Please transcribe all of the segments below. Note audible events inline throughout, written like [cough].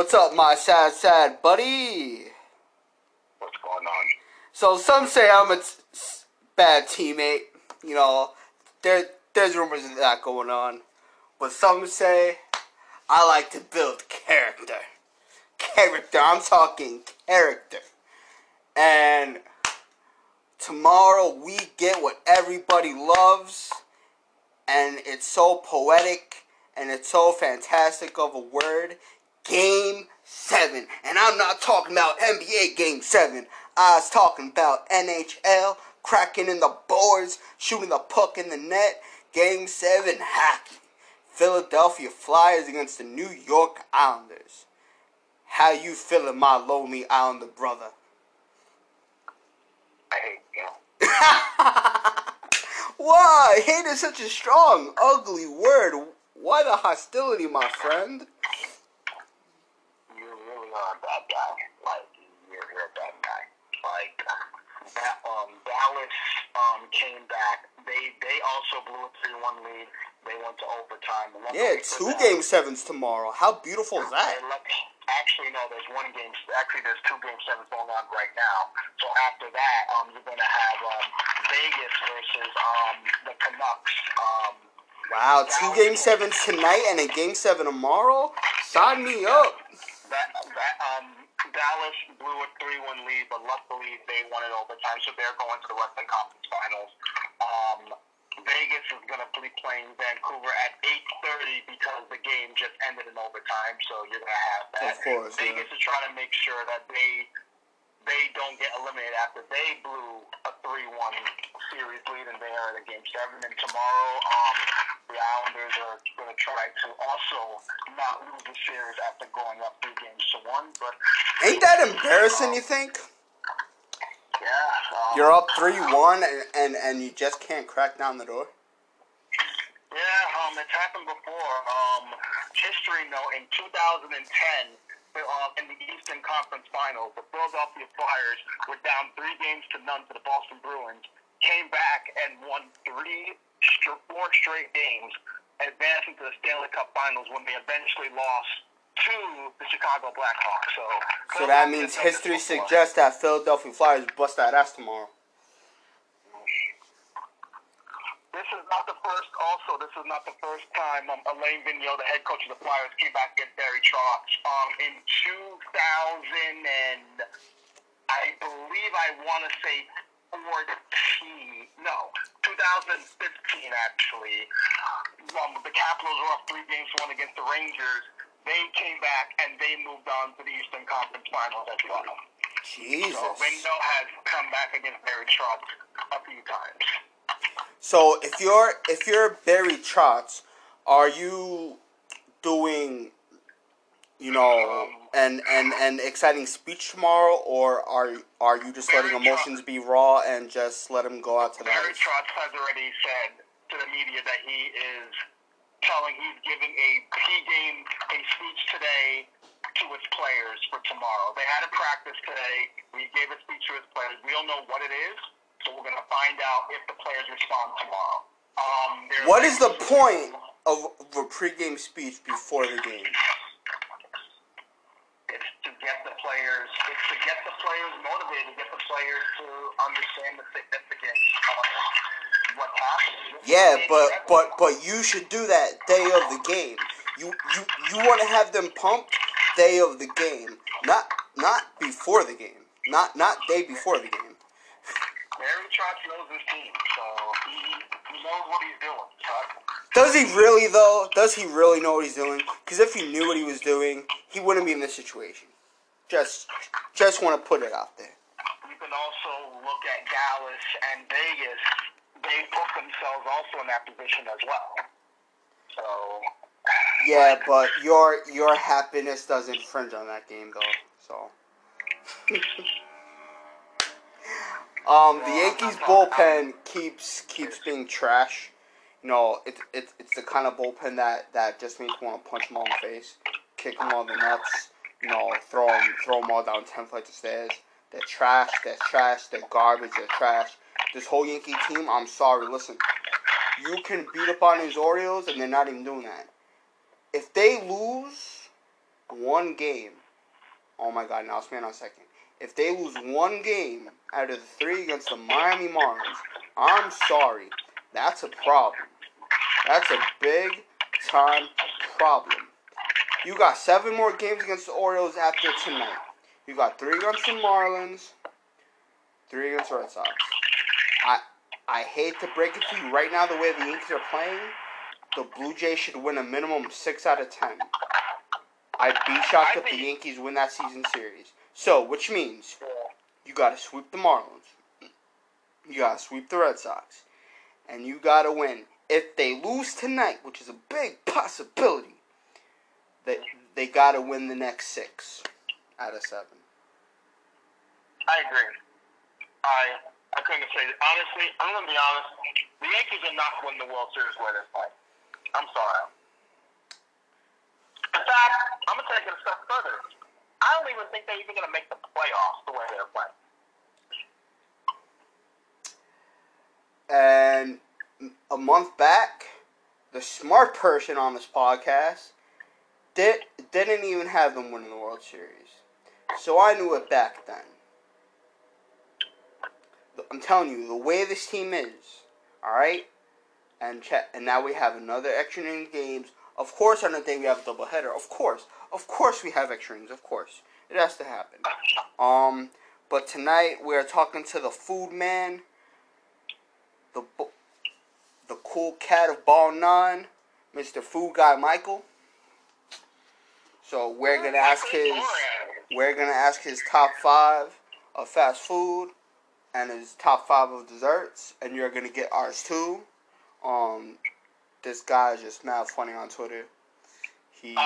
What's up, my sad, sad buddy? What's going on? So some say I'm a t- bad teammate. You know, there there's rumors of that going on, but some say I like to build character. Character. I'm talking character. And tomorrow we get what everybody loves, and it's so poetic and it's so fantastic of a word. Game 7. And I'm not talking about NBA Game 7. I was talking about NHL, cracking in the boards, shooting the puck in the net. Game 7 hockey. Philadelphia Flyers against the New York Islanders. How you feeling, my lonely Islander brother? I hate you. [laughs] Why? Hate is such a strong, ugly word. Why the hostility, my friend? You really are a bad guy. Like, you're, you're a bad guy. Like, that, um, Dallas um, came back. They they also blew a 3 1 lead. They went to overtime. And Yeah, two game sevens tomorrow. How beautiful is that? Actually, no. There's one game. Actually, there's two game sevens going on right now. So after that, um, you're gonna have um, Vegas versus um, the Canucks. Um, Wow, two game sevens tonight and a game seven tomorrow? Sign me up. That that um, Dallas blew a three-one lead, but luckily they won it overtime, so they're going to the Western Conference Finals. Um, Vegas is going to be playing Vancouver at 8:30 because the game just ended in overtime. So you're going to have that. Of course, yeah. Vegas is trying to make sure that they they don't get eliminated after they blew a 3-1 series lead and they are in a game seven. And tomorrow, um, the Islanders are going to try to also not lose the series after going up three games to one. But Ain't that embarrassing, you think? yeah, um, You're up 3 1 and, and, and you just can't crack down the door? Yeah, um, it's happened before. Um, history note in 2010, uh, in the Eastern Conference Finals, the Philadelphia Flyers were down three games to none to the Boston Bruins, came back and won three, four straight games, advancing to the Stanley Cup Finals when they eventually lost to the Chicago Blackhawks. So, So that means history suggests that Philadelphia Flyers bust that ass tomorrow. This is not the first. Also, this is not the first time um, Alain Vigneault, the head coach of the Flyers, came back against Barry Trotz. Um, in 2000 and I believe I want to say 14. No, 2015 actually. Um, the Capitals were up three games to one against the Rangers. They came back and they moved on to the Eastern Conference Finals as well. Jesus. So has come back against Barry Trotz a few times. So if you're if you're Barry Trotz, are you doing you know an an, an exciting speech tomorrow or are are you just letting emotions be raw and just let him go out to the Barry? Trotz has already said to the media that he is telling, he's giving a pregame, a speech today to his players for tomorrow. They had a practice today. We gave a speech to his players. We don't know what it is, so we're going to find out if the players respond tomorrow. Um, What is the point of a pregame speech before the game? Get the players. It's to get the players motivated. Get the players to understand the significance of what's happening. Yeah, but but but you should do that day of the game. You you you want to have them pumped day of the game, not not before the game, not not day before the game. Barry Trotz knows his team, so he, he knows what he's doing. So Does he really though? Does he really know what he's doing? Because if he knew what he was doing, he wouldn't be in this situation. Just just want to put it out there. you can also look at Dallas and Vegas. They put themselves also in that position as well. So Yeah, but your your happiness does infringe on that game though. So. [laughs] Um, the Yankees bullpen keeps keeps being trash. You know, it's it's it's the kind of bullpen that, that just makes me want to punch them all in the face, kick them all in the nuts. You know, throw them throw them all down ten flights of stairs. They're trash. They're trash. They're garbage. They're trash. This whole Yankee team, I'm sorry. Listen, you can beat up on these Orioles, and they're not even doing that. If they lose one game, oh my God, now stand on a second. If they lose one game out of the three against the Miami Marlins, I'm sorry. That's a problem. That's a big time problem. You got seven more games against the Orioles after tonight. You got three against the Marlins, three against the Red Sox. I I hate to break it to you right now, the way the Yankees are playing, the Blue Jays should win a minimum six out of ten. I'd be shocked if the Yankees win that season series. So, which means you got to sweep the Marlins, you got to sweep the Red Sox, and you got to win. If they lose tonight, which is a big possibility, they they got to win the next six out of seven. I agree. I I couldn't say honestly. I'm gonna be honest. The Yankees are not winning the World Series where they're playing. I'm sorry. In fact, I'm gonna take it a step further. I don't even think they're even gonna make the playoffs the way they're playing. And a month back, the smart person on this podcast did didn't even have them winning the World Series. So I knew it back then. I'm telling you, the way this team is, all right, and and now we have another extra inning games. Of course, on the day we have a doubleheader. Of course, of course, we have extra innings. Of course, it has to happen. Um, but tonight we're talking to the food man, the the cool cat of ball nine, Mr. Food Guy Michael. So we're gonna ask his we're gonna ask his top five of fast food and his top five of desserts, and you're gonna get ours too. Um, this guy is just mad funny on Twitter. He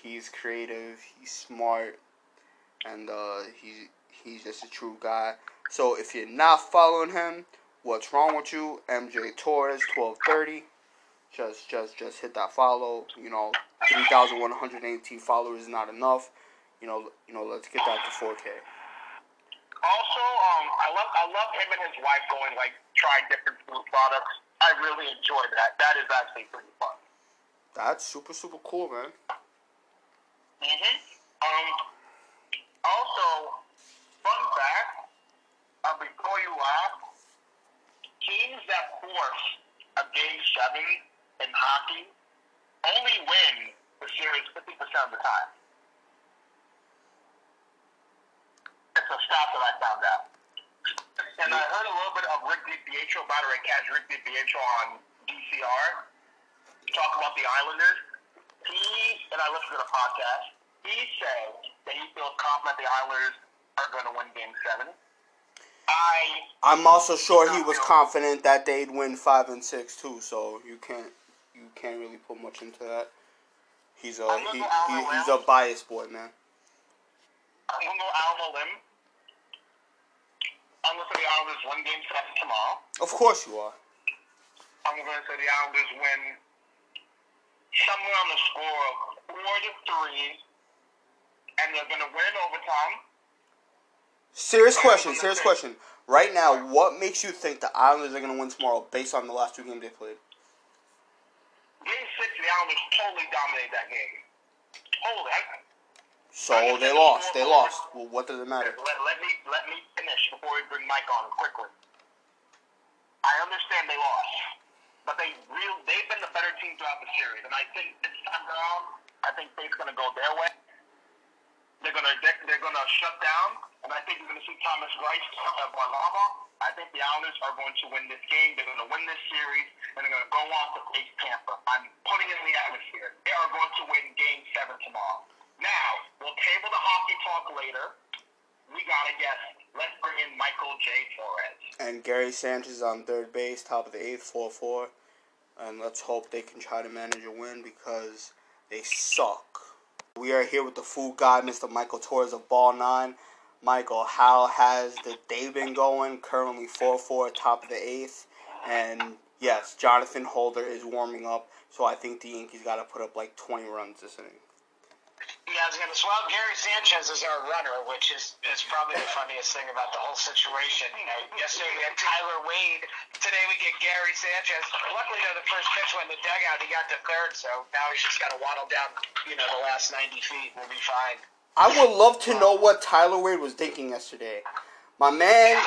he's creative, he's smart, and uh, he he's just a true guy. So if you're not following him, what's wrong with you? MJ Torres, twelve thirty. Just just just hit that follow. You know, three thousand one hundred eighteen followers is not enough. You know, you know, let's get that to four K. Also, um, I love I love him and his wife going like trying different food products. I really enjoy that. That is actually pretty fun. That's super super cool, man. Mhm. Um. Also, fun fact. Uh, before you laugh, teams that force a game seven in hockey only win the series fifty percent of the time. It's a stat that I found out. And I heard a little bit of Rick DiPietro, by the way, catch Rick DiPietro on DCR, talk about the Islanders. He, and I listened to the podcast, he said that he feels confident the Islanders are going to win game seven. I, I'm also sure he was confident that they'd win five and six too. So you can't can't really put much into that. He's a he, he he's a biased boy, man. I'm going to go out on a limb. I'm going to say the Islanders win game seven tomorrow. Of course you are. I'm going to say the Islanders win somewhere on the score of four to three, and they're going to win overtime. Serious question. Serious question. Right now, what makes you think the Islanders are gonna win tomorrow based on the last two games they played? Islanders totally dominated that game. Totally. I- So they lost. They lost. Well, what does it matter? Let, let me let me finish before we bring Mike on quickly. I understand they lost, but they real they've been the better team throughout the series, and I think this time around, I think fate's going to go their way. They're going to they're, going to shut down, and I think you're going to see Thomas Greiss uh, Varlamov. I think the Islanders are going to win this game. They're going to win this series, and they're going to go on to face Tampa. I'm putting it in the atmosphere. They are going to win Game Seven tomorrow. Now we'll table the hockey talk later. We gotta guess. Let's bring in Michael J. Torres. And Gary Sanchez on third base, top of the eighth, four four. And let's hope they can try to manage a win because they suck. We are here with the food guy, Mr. Michael Torres of Ball Nine. Michael, how has the day been going? Currently 4 4, top of the eighth. And yes, Jonathan Holder is warming up, so I think the Yankees got to put up like 20 runs this inning. Yeah, I was gonna. Well, Gary Sanchez is our runner, which is is probably the funniest thing about the whole situation. You know, yesterday we had Tyler Wade. Today we get Gary Sanchez. Luckily, though, the first pitch went in the dugout. He got to third, so now he's just got to waddle down. You know, the last ninety feet. We'll be fine. I would love to know what Tyler Wade was thinking yesterday. My man,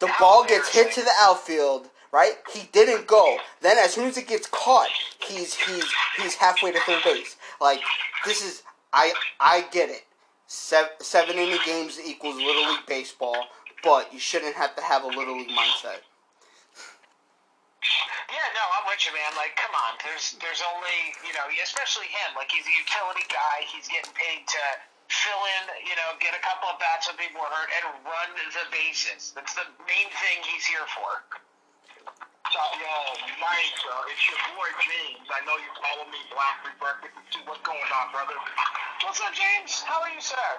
the ball gets hit to the outfield, right? He didn't go. Then as soon as it gets caught, he's he's he's halfway to third base. Like this is I I get it. Seven, seven inning games equals little league baseball, but you shouldn't have to have a little league mindset. Yeah, no, I'm with you, man. Like, come on. There's there's only you know, especially him. Like, he's a utility guy. He's getting paid to fill in, you know, get a couple of bats when people are hurt, and run the bases. That's the main thing he's here for. So, yo, Mike, uh, it's your boy James. I know you follow me, Black see what's going on, brother. What's up, James? How are you, sir?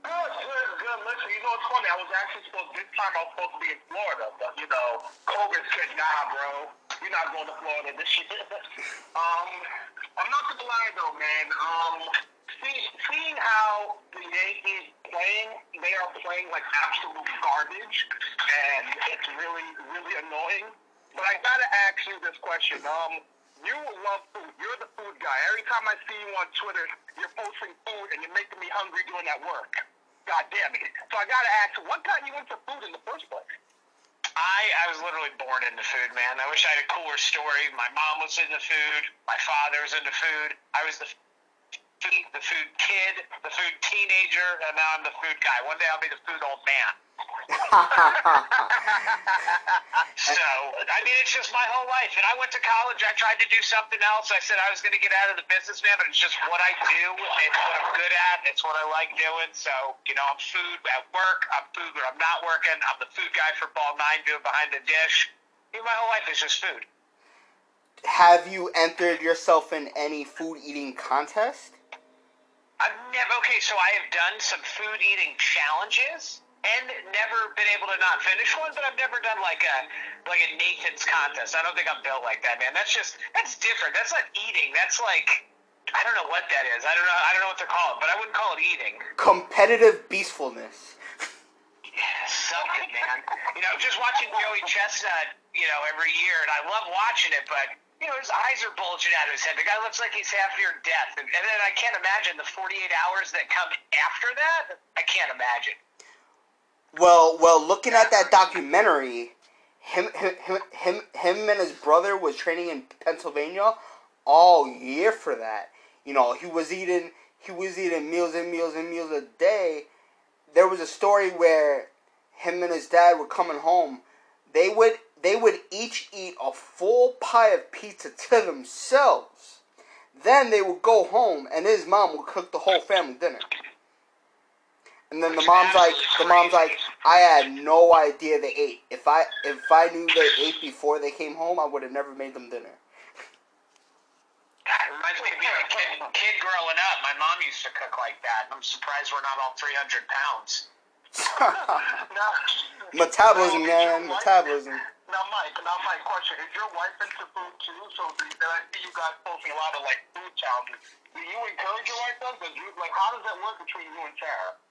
Good, good, good. Listen, you know what's funny? I was actually supposed this time I was supposed to be in Florida, but you know, COVID said, nah, bro, you're not going to Florida this year. [laughs] um, I'm not gonna lie though, man. Um, see, seeing how the Yankees playing, they are playing like absolute garbage, and it's really, really annoying. But I gotta ask you this question. Um, you love food. You're the food guy. Every time I see you on Twitter, you're posting food and you're making me hungry doing that work. God damn it. So I gotta ask, what got you into food in the first place? I I was literally born into food, man. I wish I had a cooler story. My mom was into food. My father was into food. I was the food, the food kid, the food teenager, and now I'm the food guy. One day I'll be the food old man. [laughs] So, I mean, it's just my whole life. And I went to college. I tried to do something else. I said I was going to get out of the business, man, but it's just what I do. It's what I'm good at. It's what I like doing. So, you know, I'm food at work. I'm food when I'm not working. I'm the food guy for Ball 9 doing behind the dish. I mean, my whole life is just food. Have you entered yourself in any food eating contest? I've never, okay, so I have done some food eating challenges. And never been able to not finish one, but I've never done like a like a Nathan's contest. I don't think I'm built like that, man. That's just that's different. That's not eating. That's like I don't know what that is. I don't know. I don't know what to call it, but I wouldn't call it eating. Competitive beastfulness. Yeah, so good, man. You know, just watching Joey Chestnut, you know, every year, and I love watching it, but you know, his eyes are bulging out of his head. The guy looks like he's half near death, and, and then I can't imagine the 48 hours that come after that. I can't imagine. Well, well, looking at that documentary, him, him, him, him, him and his brother was training in Pennsylvania all year for that. You know, he was eating, he was eating meals and meals and meals a day. There was a story where him and his dad were coming home. They would, they would each eat a full pie of pizza to themselves. Then they would go home, and his mom would cook the whole family dinner. And then the mom's like, the mom's like, I had no idea they ate. If I if I knew they ate before they came home, I would have never made them dinner. God, reminds me of being a kid, kid growing up. My mom used to cook like that. I'm surprised we're not all 300 pounds. [laughs] [laughs] Now, metabolism, man, metabolism. Now, Mike, now, Mike, question. Is your wife into food too? So, do I see you guys posting a lot of, like, food challenges. Do you encourage your wife, though? Does you, like, how does that work between you and Sarah?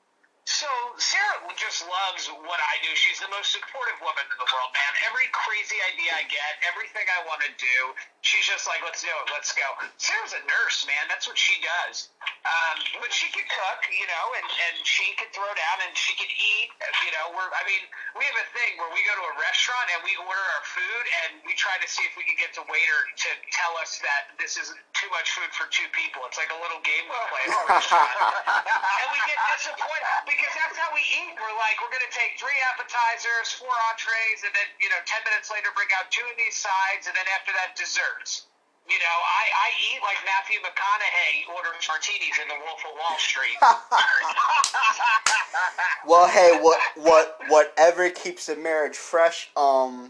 So Sarah just loves what I do. She's the most supportive woman in the world, man. Every crazy idea I get, everything I want to do, she's just like, "Let's do it, let's go." Sarah's a nurse, man. That's what she does. Um, but she can cook, you know, and and she can throw down and she can eat. You know, we're I mean, we have a thing where we go to a restaurant and we order our food and we try to see if we can get the waiter to tell us that this is too much food for two people. It's like a little game we play at [laughs] a restaurant. and we get disappointed because that's how we eat. We're like, we're gonna take three appetizers, four entrees, and then you know, ten minutes later, bring out two of these sides, and then after that, desserts. You know, I, I eat like Matthew McConaughey orders martinis in The Wolf of Wall Street. [laughs] [laughs] Well, hey, what what whatever keeps the marriage fresh. Um,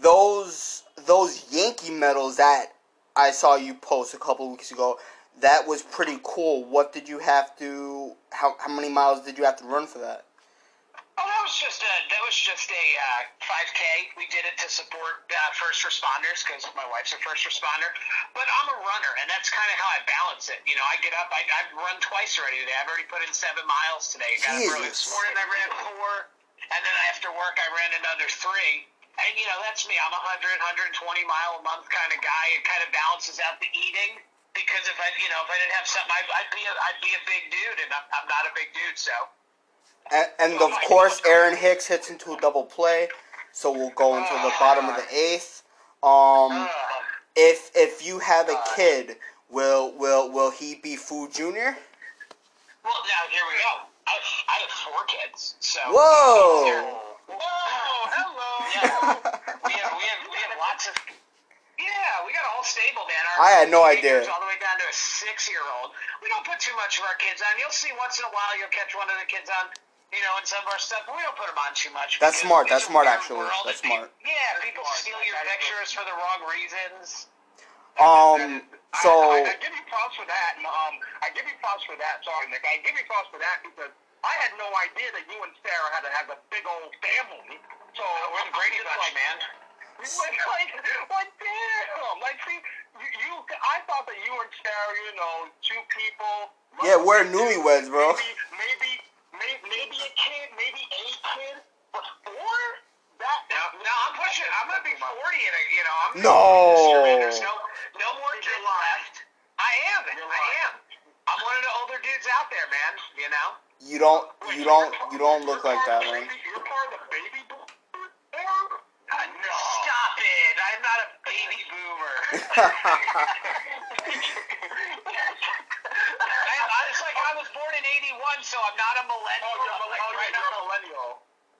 those those Yankee medals that I saw you post a couple weeks ago, that was pretty cool. What did you have to? How how many miles did you have to run for that? Oh, that was just a that was just a uh, 5K. We did it to support uh, first responders because my wife's a first responder. But I'm a runner, and that's kind of how I balance it. You know, I get up. I, I've run twice already today. I've already put in seven miles today. Got up early this morning. I ran four, and then after work I ran another three. And you know, that's me. I'm a 100, 120 mile a month kind of guy. It kind of balances out the eating because if I, you know, if I didn't have something, I'd, I'd be a, I'd be a big dude, and I'm, I'm not a big dude, so. And, and of [laughs] course, Aaron Hicks hits into a double play, so we'll go into the bottom of the eighth. Um, Uh, if if you have a kid, will will will he be Fu Junior? Well, now here we go. I, I have four kids, so. Whoa! Whoa! Hello. Yeah. [laughs] we have we have we have lots of. Yeah, we got a whole stable, man. Our I had no idea. All the way down to a six-year-old. We don't put too much of our kids on. You'll see once in a while you'll catch one of the kids on. You know, in some of our stuff, but we don't put them on too much. That's smart, that's smart, actually. world, That's and smart. people- Yeah, people steal your pictures for the wrong reasons. Um, so I, I, I give you props for that. and, Um, I give you props for that. Sorry, Nick. I give you props for that because I had no idea that you and Sarah had to have a big old family. So We're the Brady Bunch, like, man. Like, like, like, damn. Like, see, you, you, I thought that you and Sarah, you know, two people. Yeah, we're newlyweds, bro. Maybe, maybe, maybe, maybe a kid, maybe a kid, but four? That, No, no, I'm pushing. I'm gonna be 40 in a, you know. I'm No. this. There's no, no more kids left. I am. You're I am. I'm one of the older dudes out there, man. You know. you don't you don't you're don't look like that, the man. You're part of the baby baby boomer. [laughs] I, I, it's like I was born in '81, so I'm not a millennial. Oh, you're like millennial. right You're on a millennial.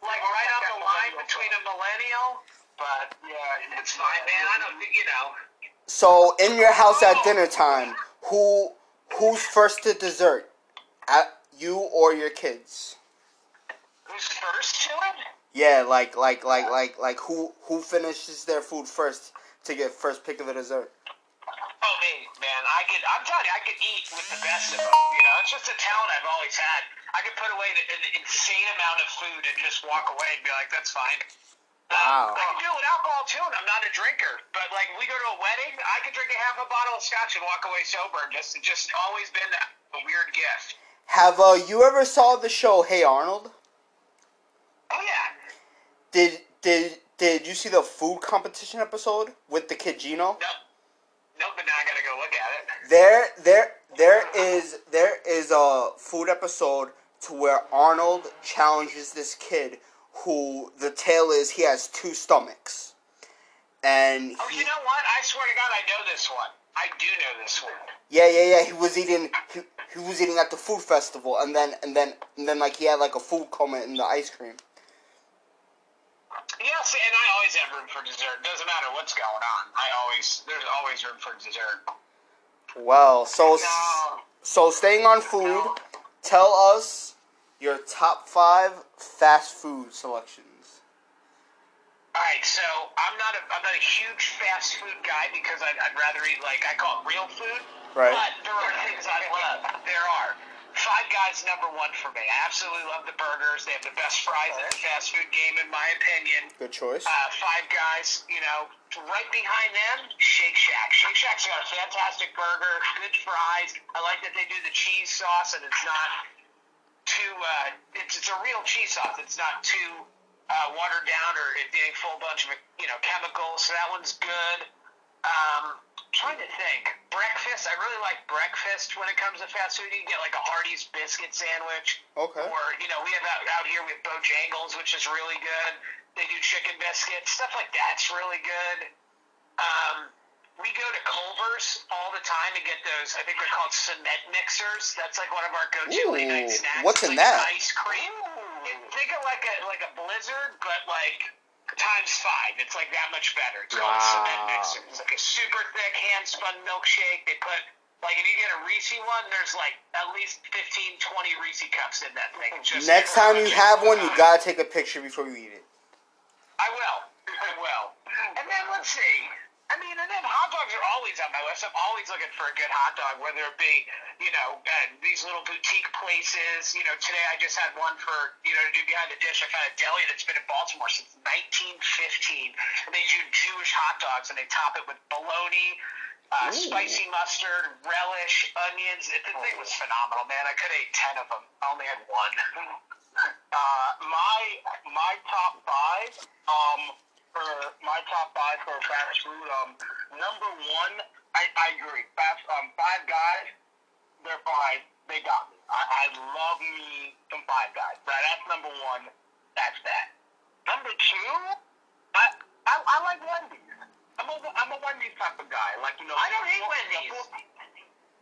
like Oh, right on the line between a millennial. But Yeah, it's fine, man. I don't, think you know. So in your house at oh. dinner time, who who's first to dessert? At you or your kids? Who's first to it? Yeah, like like like like like who who finishes their food first to get first pick of the dessert? Oh, me, man. I could. I'm telling you, I could eat with the best of them. You know, it's just a talent I've always had. I could put away an insane amount of food and just walk away and be like, "That's fine." Wow. Um, I can do it with alcohol too, and I'm not a drinker. But like, we go to a wedding, I could drink a half a bottle of scotch and walk away sober. Just, just always been a weird gift. Have uh, you ever saw the show Hey Arnold? Oh yeah. Did did did you see the food competition episode with the kid Gino? Nope. Nope. But now I gotta go look at it. There there there is there is a food episode to where Arnold challenges this kid who the tale is he has two stomachs. And Oh, you know what? I swear to God, I know this one. I do know this one. yeah yeah yeah he was eating he, he was eating at the food festival and then and then and then like he had like a food coma in the ice cream. See, and I always have room for dessert. Doesn't matter what's going on. I always there's always room for dessert. Well, so No. so staying on food, No. tell us your top five fast food selections. All right, so I'm not a I'm not a huge fast food guy because I'd, I'd rather eat like I call it real food. Right. But there are things I love. There are. Five Guys number one for me. I absolutely love the burgers. They have the best fries in the fast food game, in my opinion. Good choice. Uh, Five Guys, you know, right behind them, Shake Shack. Shake Shack's got a fantastic burger, good fries. I like that they do the cheese sauce, and it's not too. Uh, it's it's a real cheese sauce. It's not too uh, watered down or it being full bunch of you know chemicals. So that one's good. Um, trying to think. Breakfast. I really like breakfast when it comes to fast food. You can get like a Hardee's biscuit sandwich. Okay. Or you know, we have out, out here we have Bojangles, which is really good. They do chicken biscuits, stuff like that's really good. Um, we go to Culver's all the time to get those. I think they're called cement mixers. That's like one of our go-to late night snacks. what's It's in like that? Ice cream. It- think of like a like a blizzard, but like times five. It's like that much better. It's called a cement mixer. It's like a super thick hand spun milkshake. They put like if you get a Reese one, there's like at least 15, 20 Reese cups in that thing. Just Next time you have one, you gotta take a picture before you eat it. I will. [laughs] I will. And then let's see. I mean, and then hot dogs are always on my list. I'm always looking for a good hot dog, whether it be, you know, uh, these little boutique places. You know, today I just had one for, you know, to do behind the dish. I found a deli that's been in Baltimore since 1915. And they do Jewish hot dogs, and they top it with bologna, uh, spicy mustard, relish, onions. It, the thing was phenomenal, man. I could have ate 10 of them. I only had one. [laughs] Uh, my my top five, um, for my top five for fast food, um, number one, I, I agree. Fast, um, Five Guys, they're fine. They got me. I, I love me some Five Guys. That, that's number one. That's that. Number two, I I, I like Wendy's. I'm a I'm a Wendy's type of guy. Like you know, I don't hate Wendy's.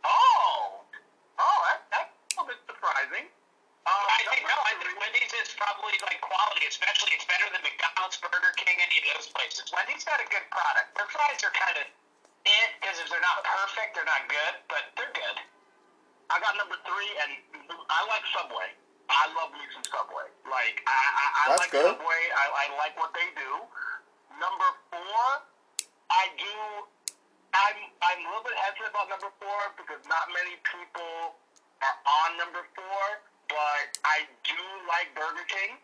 Oh, oh, that, that's a little bit surprising. Um, I think no. I think Wendy's is probably like quality, especially it's better than McDonald's, Burger King, any of those places. Wendy's got a good product. Their fries are kind of it because if they're not perfect, they're not good, but they're good. I got number three, and I like Subway. I love me some Subway. Like I, I, I That's like good. Subway. I, I like what they do. Number four, I do. I'm I'm a little bit hesitant about number four because not many people are on number four. But I do like Burger King.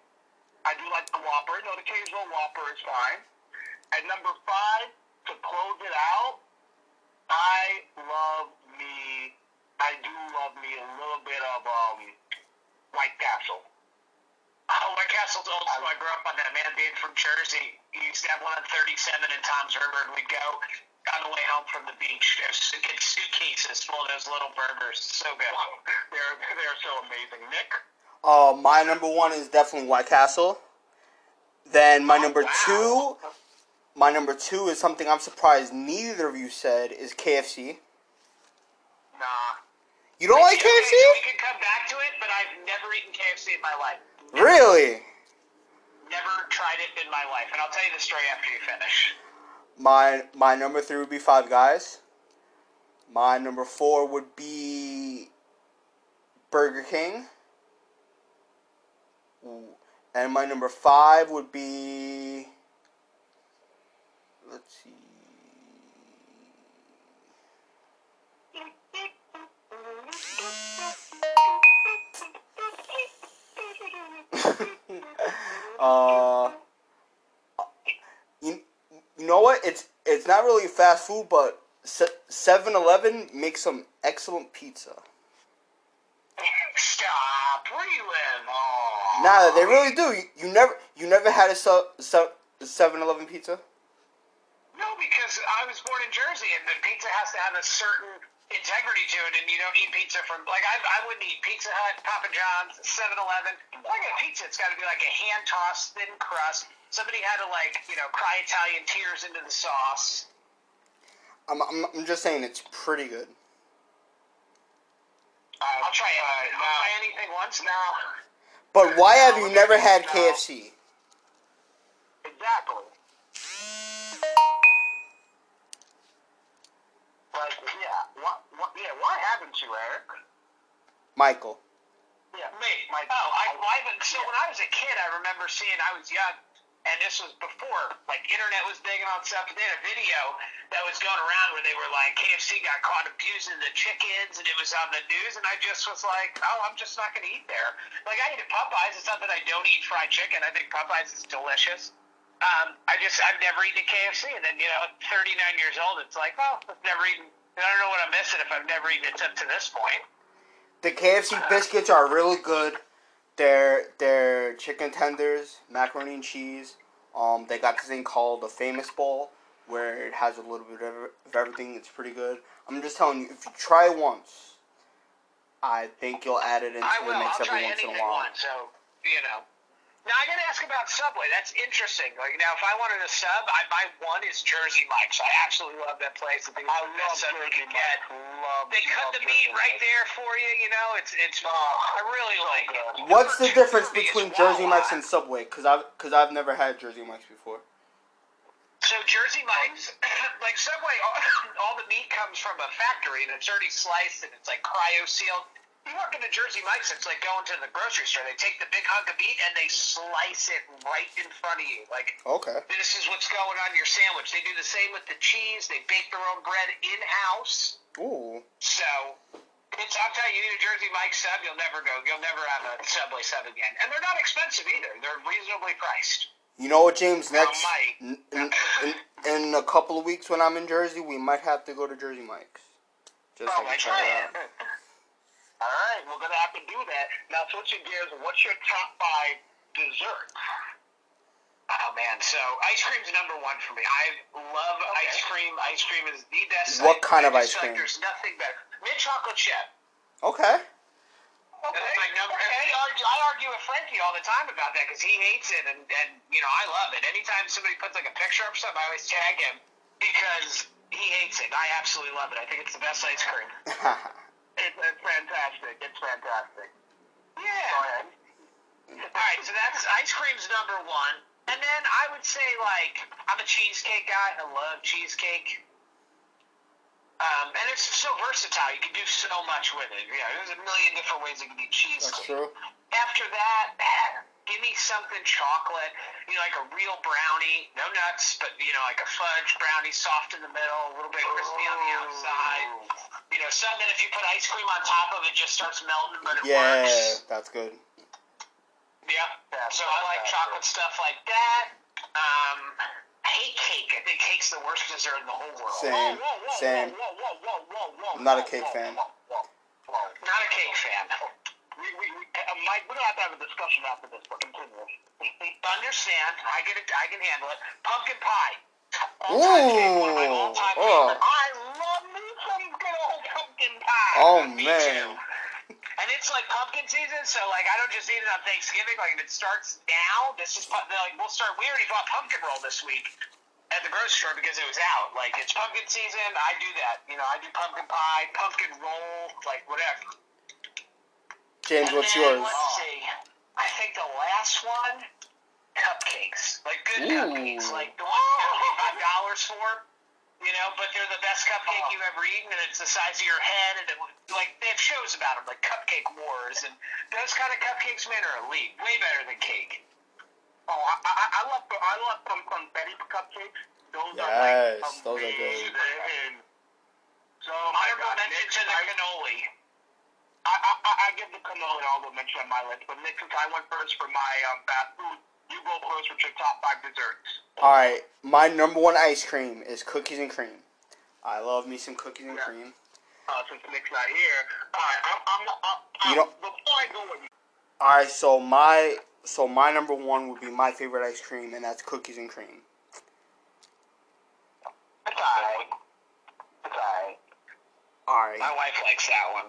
I do like the Whopper. No, the occasional Whopper is fine. At number five, to close it out, I love me. I do love me a little bit of um, White Castle. Oh, White Castle's old school. I grew up on that. Man being from Jersey, he used to have one on 37 in Toms River, and we'd go on the way home from the beach. Just get suitcases full of those little burgers. So good. They're they're so amazing. Nick, Uh, my number one is definitely White Castle. Then my number wow. two, my number two is something I'm surprised neither of you said is KFC. nah. You don't like Okay, KFC? We can come back to it, but I've never eaten KFC in my life. Really? Never tried it in my life, and I'll tell you the story after you finish. My my number three would be Five Guys. My number four would be Burger King. And my number five would be let's see. [laughs] uh you know what? It's it's not really fast food, but 7-Eleven makes some excellent pizza. Stop. Where you live? Oh. Nah, they really do. You, you never you never had a 7-Eleven pizza? No, because I was born in Jersey, and the pizza has to have a certain integrity to it, and you don't eat pizza from like I, I wouldn't eat Pizza Hut, Papa John's, 7-Eleven. Like a pizza, it's got to be like a hand tossed thin crust. Somebody had to like you know cry Italian tears into the sauce. I'm, I'm I'm just saying it's pretty good. I'll try anything. I'll try anything once now. But why have you never had KFC? Exactly. Like, yeah, what, what, yeah, why haven't you, Eric? Michael. Yeah, Me? Mike. Oh, I, well, I've been, so when I was a kid, I remember seeing. I was young, and this was before like internet was big all stuff. But they had a video that was going around where they were like KFC got caught abusing the chickens, and it was on the news. And I just was like, oh, I'm just not going to eat there. Like I eat at Popeyes. It's not that I don't eat fried chicken. I think Popeyes is delicious. Um, I just I've never eaten at KFC, and then you know, 39 years old, it's like, well, I've never eaten. I don't know what I'm missing if I've never eaten it up to this point. The KFC biscuits are really good. They're they're chicken tenders, macaroni and cheese. Um, they got this thing called the Famous Bowl, where it has a little bit of everything. It's pretty good. I'm just telling you, if you try it once, I think you'll add it into I the will. mix I'll every try once in a while. once. So you know. Now I gotta ask about Subway. That's interesting. Like now, if I wanted a sub, I, my one is Jersey Mike's. I absolutely love that place. I think I love best sub Jersey can. Mike. Love, They cut love the Jersey meat right Mike. there for you. You know, it's it's. Oh, I really like it. What's the Number two difference for me is between Jersey Wawa. Mike's and Subway? Cause I've cause I've never had Jersey Mike's before. So Jersey Mike's, [laughs] like Subway, all, [laughs] all the meat comes from a factory and it's already sliced and it's like cryo sealed. You walk into Jersey Mike's, it's like going to the grocery store. They take the big hunk of meat and they slice it right in front of you. Like Okay. this is what's going on your sandwich. They do the same with the cheese. They bake their own bread in house. Ooh. So it's I'll tell you, you need a Jersey Mike's sub, you'll never go. You'll never have a Subway sub again. And they're not expensive either. They're reasonably priced. You know what, James? Next, Mike. in, in, in, a couple of weeks when I'm in Jersey, we might have to go to Jersey Mike's. Just Oh, we check it out. [laughs] All right, we're gonna have to do that. Now, switching gears, what's your top five desserts? Oh man, so ice cream's number one for me. I love Okay. ice cream. Ice cream is the best. What I- kind I of ice feel like cream? there's nothing better. Mint chocolate chip. Okay. That's my number. okay. I argue, I argue with Frankie all the time about that because he hates it, and, and you know I love it. Anytime somebody puts like a picture up or something, I always tag him because he hates it. I absolutely love it. I think it's the best ice cream. [laughs] It's, it's fantastic. It's fantastic. Go Yeah. ahead. All right, so that's ice cream's number one, and then I would say like I'm a cheesecake guy. I love cheesecake. Um, and it's so versatile. You can do so much with it. Yeah, there's a million different ways you can do cheesecake. That's true. After that, [clears throat] give me something chocolate. You know, like a real brownie, no nuts, but you know, like a fudge brownie, soft in the middle, a little bit crispy on the outside. You know, something that if you put ice cream on top of it, just starts melting, but it yeah, works. that's good. Yep. Yeah, So I like that's chocolate stuff like that. Um, I hate cake. I think cake's the worst dessert in the whole world. Same. Whoa, whoa, whoa, Same. Whoa, whoa, whoa, whoa, whoa, I'm not a whoa, cake whoa, fan. Whoa, whoa, whoa. Not a cake fan. Mike, we're gonna have to have a discussion after this, but continue. [laughs] Understand? I get it. I can handle it. Pumpkin pie. All-time one of my Ooh. all-time Oh. I love me some good old pumpkin pie. Oh [laughs] Me man. too. And it's like pumpkin season, so like I don't just eat it on Thanksgiving. Like if it starts now, this is like we'll start. We already bought pumpkin roll this week at the grocery store because it was out. Like it's pumpkin season. I do that. You know, I do pumpkin pie, pumpkin roll, like whatever. James, And what's yours? Let's see. I think the last one, cupcakes. Like good Ooh. cupcakes, like the ones you pay five dollars for. You know, but they're the best cupcake you've ever eaten, and it's the size of your head, and it, like they have shows about them, like Cupcake Wars, and those kind of cupcakes, man, are elite, way better than cake. Oh, I, I, I love I love some confetti cupcakes. Those are Yes, like those are good. amazing. So my Honorable God, mention to the cannoli. I, I, I- I give the cannoli all the mention on my list, but Nick, since I went first for my um, fast food, you go first with your top five desserts. All right, my number one ice cream is cookies and cream. I love me some cookies and Yeah. cream. Uh, since Nick's not here, all right, I'm, I'm, I'm, I'm You don't- before I go with All right, so my so my number one would be my favorite ice cream, and that's cookies and cream. it's alright. It's alright. All right, My wife likes that one.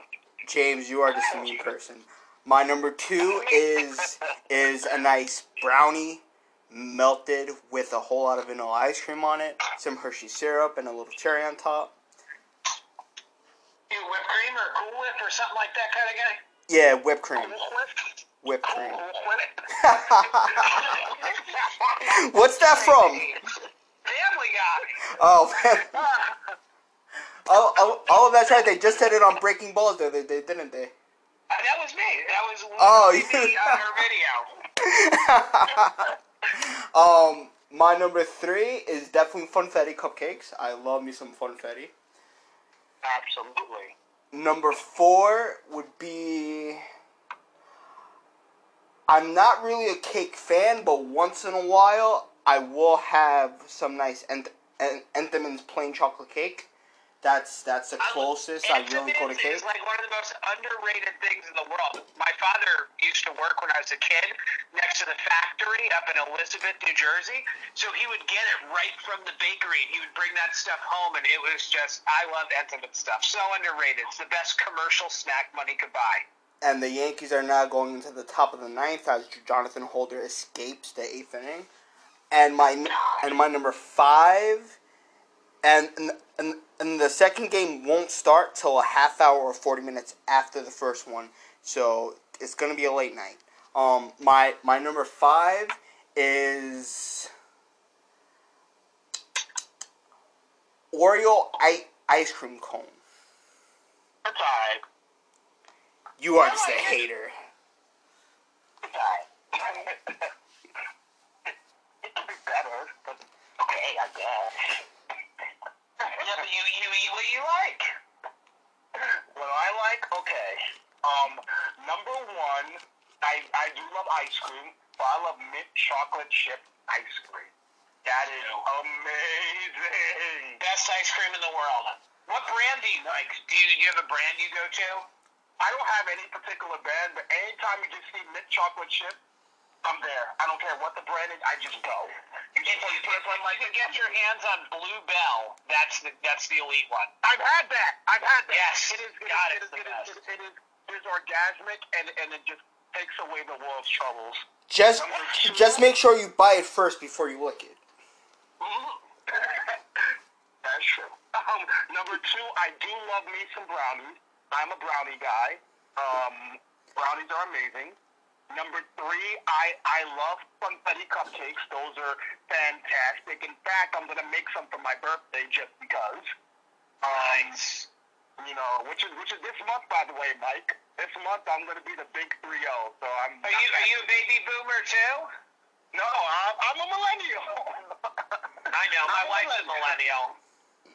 James, you are just a mean person. My number two is is a nice brownie melted with a whole lot of vanilla ice cream on it, some Hershey syrup, and a little cherry on top. You whipped cream or Cool Whip or something like that kind of guy. Yeah, whipped cream. Whipped cream. [laughs] What's that from? Family Guy. Oh, [laughs] uh, oh, oh, oh, that's right. They just said it on Breaking Balls, though, they, they didn't they? Uh, that was me. That was Oh, you- me on her video. [laughs] um, my number three is definitely funfetti cupcakes. I love me some funfetti. Absolutely. Number four would be. I'm not really a cake fan, but once in a while, I will have some nice Ent- En- Entenmann's plain chocolate cake. That's that's the closest I really go to cake. is like one of the most underrated things in the world. My father used to work when I was a kid next to the factory up in Elizabeth, New Jersey. So he would get it right from the bakery, and he would bring that stuff home, and it was just I love Entenmann stuff. So underrated. It's the best commercial snack money could buy. And the Yankees are now going into the top of the ninth as Jonathan Holder escapes the eighth inning. And my and my number five, and and, and the second game won't start till a half hour or forty minutes after the first one, so it's gonna be a late night. Um, my my number five is Oreo I- ice cream cone. It's alright. You are just a hater. it could be better, but okay, I guess. You, you eat what you like. What I like, okay. Um, number one, I I do love ice cream, but I love mint chocolate chip ice cream. That is amazing. Best ice cream in the world. What brand do you like? Do you, do you have a brand you go to? I don't have any particular brand, but anytime you just see mint chocolate chip, I'm there. I don't care what the brand is, I just go. You If just you, put it if on my you can get your hands on Blue Bell, that's the that's the elite one. I've had that. I've had that. Yes. It is. It God, is, it's it the is, best. it is, it is, it is orgasmic, and and it just takes away the world's troubles. Just, just make sure you buy it first before you lick it. [laughs] That's true. Um, number two, I do love me some brownies. I'm a brownie guy. Um, brownies are amazing. Number three, I I love confetti cupcakes. Those are fantastic. In fact, I'm gonna make some for my birthday just because. Um, Nice. You know, which is which is this month, by the way, Mike. This month I'm gonna be the big three zero. So I'm. Are you are you a baby boomer too? No, I'm, I'm a millennial. [laughs] I know my I'm a wife's a millennial.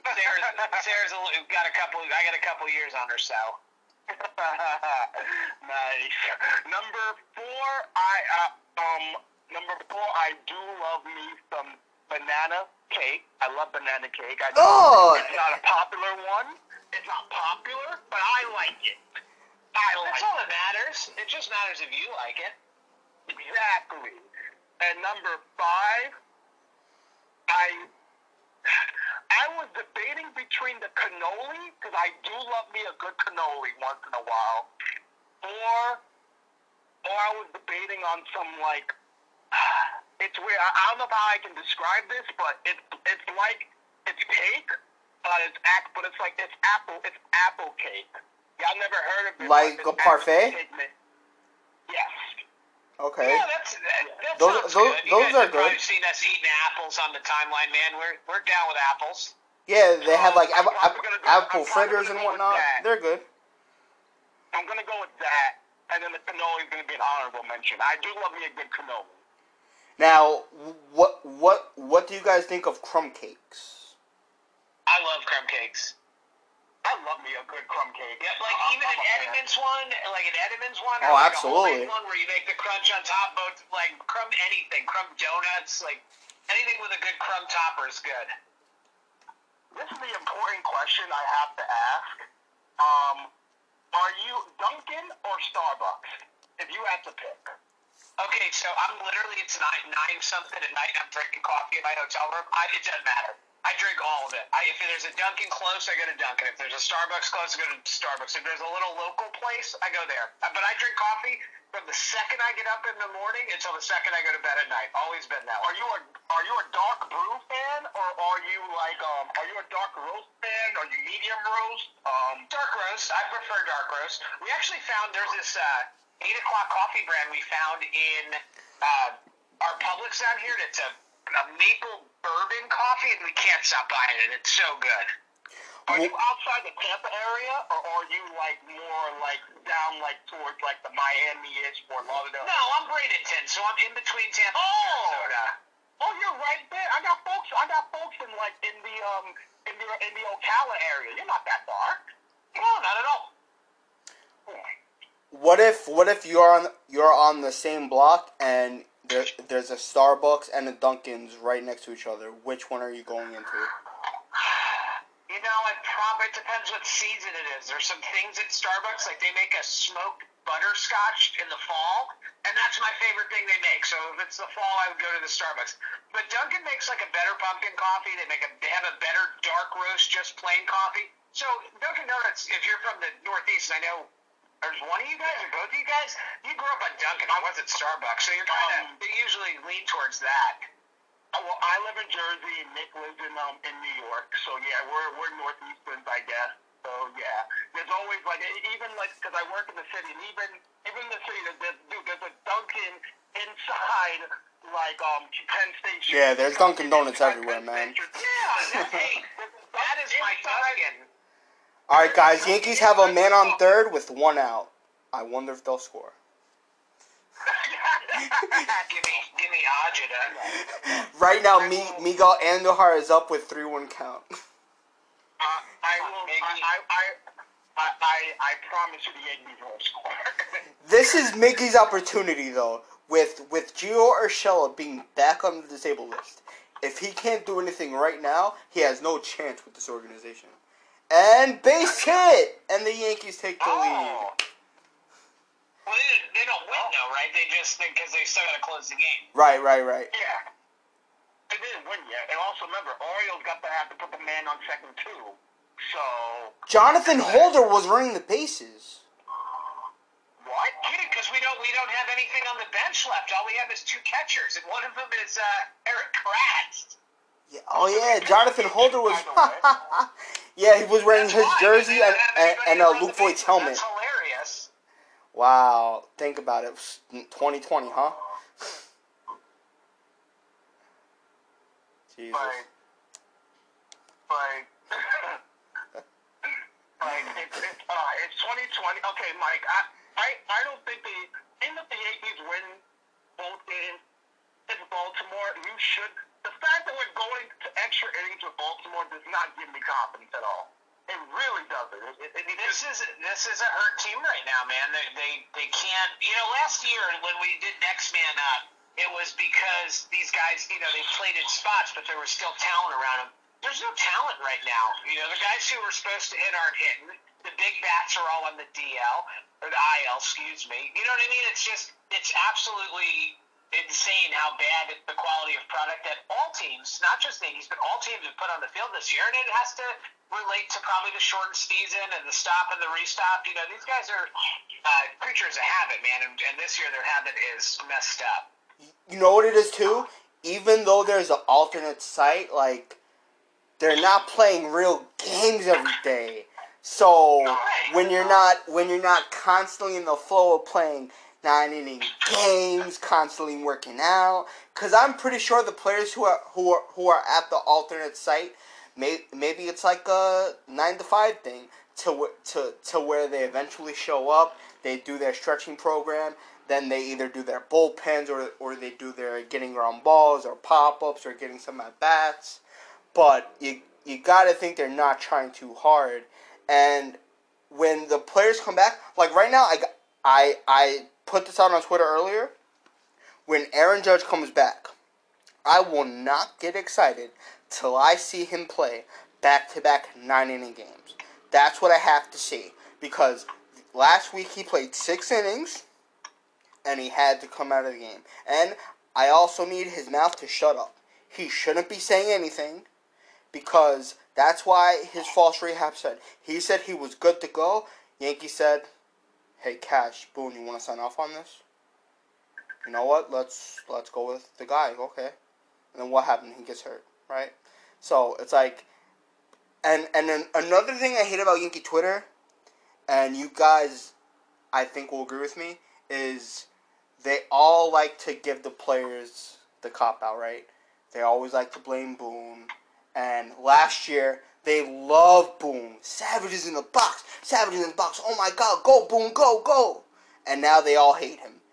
Sarah's, Sarah's a, got a couple. I got a couple years on her, so. [laughs] nice. Number four, I uh, um number four, I do love me some banana cake. I love banana cake. I Oh! it's not a popular one. It's not popular, but I like it. I like That's all that matters. It just matters if you like it. Exactly. And number five, I I was debating between the cannoli because I do love me a good cannoli once in a while, or or I was debating on some like [sighs] it's weird. I, I don't know how I can describe this, but it's it's like it's cake, but it's act, but it's like it's apple it's apple cake. I've never heard of it. Like a parfait? apple cake mi- Yes. Okay. Yeah, that's that, that Those- sounds those- good. You those guys are have probably good. seen us eating apples on the timeline, man. We're we're down with apples. Yeah, they have like I'm apple, apple, I'm apple fritters and gonna go with whatnot. They're good. I'm gonna go with that, and then the cannoli is gonna be an honorable mention. I do love me a good cannoli. Now, what what what do you guys think of crumb cakes? I love crumb cakes. I love me a good crumb cake. Yeah, like I'm- even I'm an fan. Edmonds one, like an Edmonds one, Oh, or like absolutely. one where you make the crunch on top, both like crumb anything, crumb donuts, like anything with a good crumb topper is good. This is the important question I have to ask. Um, are you Dunkin' or Starbucks? If you had to pick. Okay, so I'm literally it's nine nine something at night. I'm drinking coffee in my hotel room. I, it doesn't matter. I drink all of it. I, if there's a Dunkin' close, I go to Dunkin'. If there's a Starbucks close, I go to Starbucks. If there's a little local place, I go there. Uh, But I drink coffee from the second I get up in the morning until the second I go to bed at night. Always been that way. Are you a are you a dark brew fan or are you like um are you a dark roast fan? Are you medium roast? Um, Dark roast. I prefer dark roast. We actually found there's this uh, eight o'clock coffee brand we found in uh, our Publix down here. That's a, a maple bourbon coffee, and we can't stop buying it. It's so good. Are you outside the Tampa area, or are you like more like down like towards like the Miami-ish Fort Lauderdale? No, I'm Bradenton, so I'm in between Tampa and Oh! Sarasota. Oh, you're right there. I got folks. I got folks in like in the um in the in the Ocala area. You're not that far. No, not at all. What if what if you're on you're on the same block and there, there's a Starbucks and a Dunkin's right next to each other? Which one are you going into? [sighs] You know, it probably depends what season it is. There's some things at Starbucks, like they make a smoked butterscotch in the fall, and that's my favorite thing they make. So if it's the fall, I would go to the Starbucks. But Dunkin' makes like a better pumpkin coffee. They make a they have a better dark roast, just plain coffee. So Dunkin' Donuts, if you're from the Northeast, I know there's one of you guys or both of you guys, you grew up on Dunkin'. I was at Starbucks, so you're kind of Um, they usually lean towards that. Oh, well, I live in Jersey, Nick lives in um in New York. So yeah, we're we're northeasterns, I guess. So yeah, there's always like even like because I work in the city, and even even in the city, there's, there's, dude, there's a Dunkin' inside like um Penn Station. Yeah, there's Dunkin' Donuts everywhere, man. Yeah, that, hey, [laughs] that is my Dunkin'. All right, guys. Yankees have a man on third with one out. I wonder if they'll score. [laughs] give me, give me Ajita. [laughs] Right now, Mi- Miguel Andujar is up with three one count. Uh, I will. I, I, I, I, promise you, the Yankees won't score. [laughs] This is Mickey's opportunity, though, with with Gio Urshela being back on the disabled list. If he can't do anything right now, he has no chance with this organization. And base hit, and the Yankees take the lead. oh, Well, they, they don't win though, right? They just because they still got to close the game. Right, right, right. yeah. They didn't win yet, and also remember, Orioles got to have to put the man on second too. So Jonathan Holder was running the bases. what? Because we don't we don't have anything on the bench left. All we have is two catchers, and one of them is uh, Erik Kratz. Yeah, oh yeah, Jonathan Holder was. [laughs] yeah, he was wearing his why, jersey and and, and uh, Luke Voit's helmet. That's hilarious. Wow, think about it. 2020, huh? Jesus. Like, like, [laughs] like it's it's uh, it's 2020. Okay, Mike, I I I don't think the even if the Yankees win both games in Baltimore, you should. The fact that we're going to extra innings with Baltimore does not give me confidence at all. It really doesn't. It, it, it, This is this is a hurt team right now, man. They they they can't. You know, last year when we did next man up, it was because these guys, you know, they played in spots, but there was still talent around them. There's no talent right now. You know, the guys who were supposed to hit aren't hitting. The big bats are all on the DL or the IL, excuse me. You know what I mean? It's just it's absolutely insane how bad the quality of product that all teams, not just the Yankees, but all teams have put on the field this year, and it has to relate to probably the shortened season and the stop and the restop. You know, these guys are uh, creatures of habit, man, and, and this year their habit is messed up. You know what it is too? Even though there's an alternate site, like they're not playing real games every day. So when you're not when you're not constantly in the flow of playing nine inning games, constantly working out, because I'm pretty sure the players who are who are who are at the alternate site, may, maybe it's like a nine to five thing to to to where they eventually show up, they do their stretching program, then they either do their bullpens or or they do their getting around balls or pop ups or getting some at bats. But you you gotta think they're not trying too hard. And when the players come back, like right now, I, I, I put this out on Twitter earlier. When Aaron Judge comes back, I will not get excited till I see him play back to back nine inning games. That's what I have to see because last week he played six innings and he had to come out of the game. And I also need his mouth to shut up. He shouldn't be saying anything because that's why his false rehab said. He said he was good to go. Yankee said, "Hey, Cash Boone, you want to sign off on this?" You know what? Let's let's go with the guy. Okay. And then what happened? He gets hurt, right? So it's like, and and then another thing I hate about Yankee Twitter, and you guys, I think will agree with me, is they all like to give the players the cop out, right? They always like to blame Boone. And last year, they love Boone. Savages in the box. Savages in the box. Oh my god, go Boom, go, go. And now they all hate him.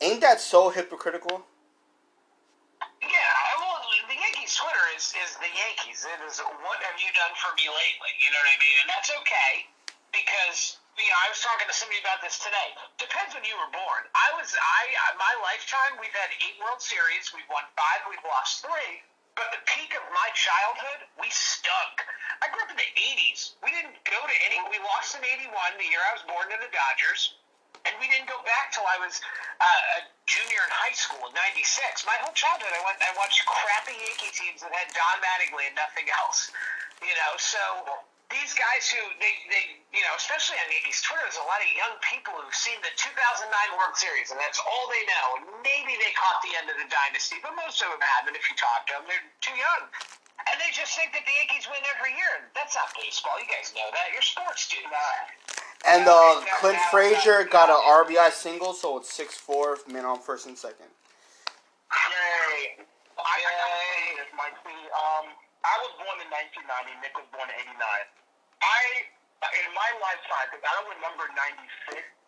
Ain't that so hypocritical? Yeah, well, the Yankees Twitter is, is the Yankees. It is what have you done for me lately? You know what I mean? And that's okay because you know I was talking to somebody about this today. Depends when you were born. I was I my lifetime we've had eight World Series. We've won five. We've lost three. But the peak of my childhood, we stunk. I grew up in the '80s. We didn't go to any. We lost in '81, the year I was born, to the Dodgers. And we didn't go back till I was uh, a junior in high school in '96. My whole childhood, I went. I watched crappy Yankee teams that had Don Mattingly and nothing else. You know, so these guys who they, they you know, especially on Yankees Twitter, there's a lot of young people who've seen the 2009 World Series, and that's all they know. And maybe they caught the end of the dynasty, but most of them haven't. If you talk to them, they're too young. And they just think that the Yankees win every year. That's not baseball. You guys know that. You're sports dudes. And uh, Clint Frazier got an RBI single, so it's 6-4, men on first and second. Yay. I, I gotta this, Mike. See, um, I was born in 1990. Nick was born in 89. I, in my lifetime, because I don't remember 96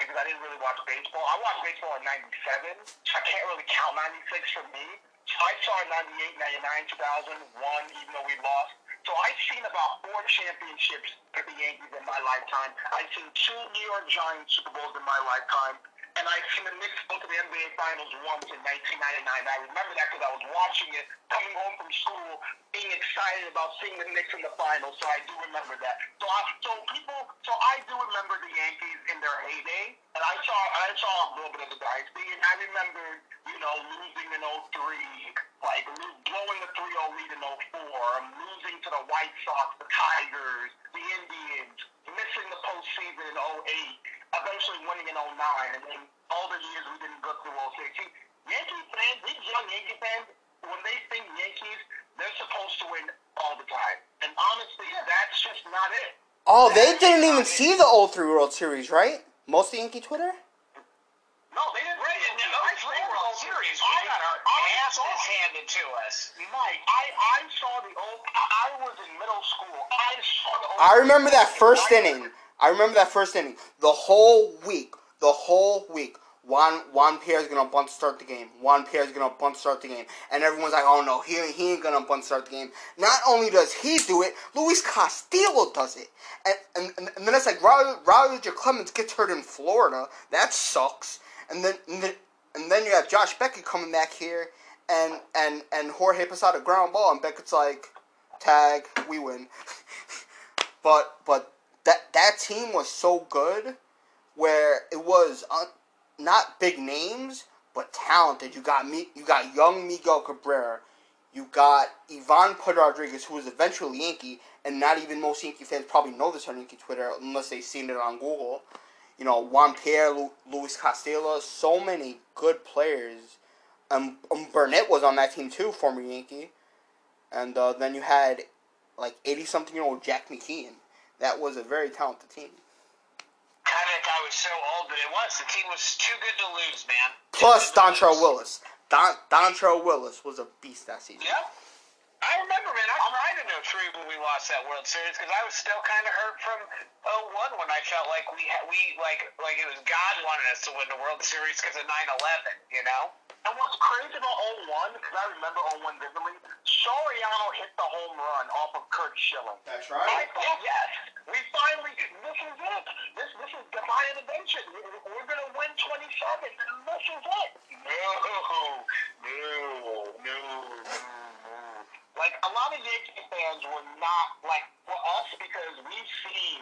because I didn't really watch baseball. I watched baseball in '97. I can't really count '96 for me. So I saw '98, '99, 2001, even though we lost. So I've seen about four championships for the Yankees in my lifetime. I've seen two New York Giants Super Bowls in my lifetime. And I've seen the Knicks go to the NBA Finals once in 1999. I remember that because I was watching it, coming home from school, being excited about seeing the Knicks in the finals. So I do remember that. So I, so people, so I do remember the Yankees in their heyday, and I saw, I saw a little bit of the dynasty, and I remember, you know, losing in 03, like blowing the 3-0 lead in 04, losing to the White Sox, the Tigers, the Indians, missing the postseason in 08 eventually winning in 09, and then all the years we didn't go through 06. See, Yankee fans, these young Yankee fans, when they think Yankees, they're supposed to win all the time. And honestly, that's just not it. Oh, they didn't even see the 03 World Series, right? Most of Yankee Twitter? No, they didn't. Right in the I 03 saw World the- Series, I- got our I asses saw- handed to us. Mike, I, I saw the old. I was in middle school. I saw the. old. I remember that first I- inning. I remember that first inning. The whole week, the whole week, Juan Juan Pierre's gonna bunt start the game. Juan Pierre's gonna bunt start the game, and everyone's like, "Oh no, he he ain't gonna bunt start the game." Not only does he do it, Luis Castillo does it, and and, and, and then it's like Roger, Roger Clemens gets hurt in Florida. That sucks. And then and then, and then you have Josh Beckett coming back here, and and and Jorge Posada ground ball, and Beckett's like, "Tag, we win." [laughs] but but that that team was so good where it was uh, not big names but talented. You got me, you got young Miguel Cabrera, you got Ivan Pud Rodriguez, who was eventually Yankee, and not even most Yankee fans probably know this on Yankee Twitter unless they've seen it on Google. You know Juan Pierre, Lu- Luis Castillo, so many good players. Um, um, Burnett was on that team too, former Yankee, and uh, then you had like eighty something year old Jack McKeon. That was a very talented team. God, that guy was so old, but it was. The team was too good to lose, man. Plus Dontrelle. Willis. Don Dontrelle Willis was a beast that season. Yep. I remember, man. I cried in 03 when we lost that World Series because I was still kind of hurt from 01 when I felt like we had, we like like it was God wanted us to win the World Series because of 9/11. You know. And what's crazy about 01, because I remember 01 vividly, Soriano hit the home run off of Curt Schilling. That's right. I thought, yes, we finally, this is it. This this is divine intervention. We- we- We're going to win 27. This is it. No, no, no, no, no. Like, a lot of Yankee fans were not, like, for us, because we've seen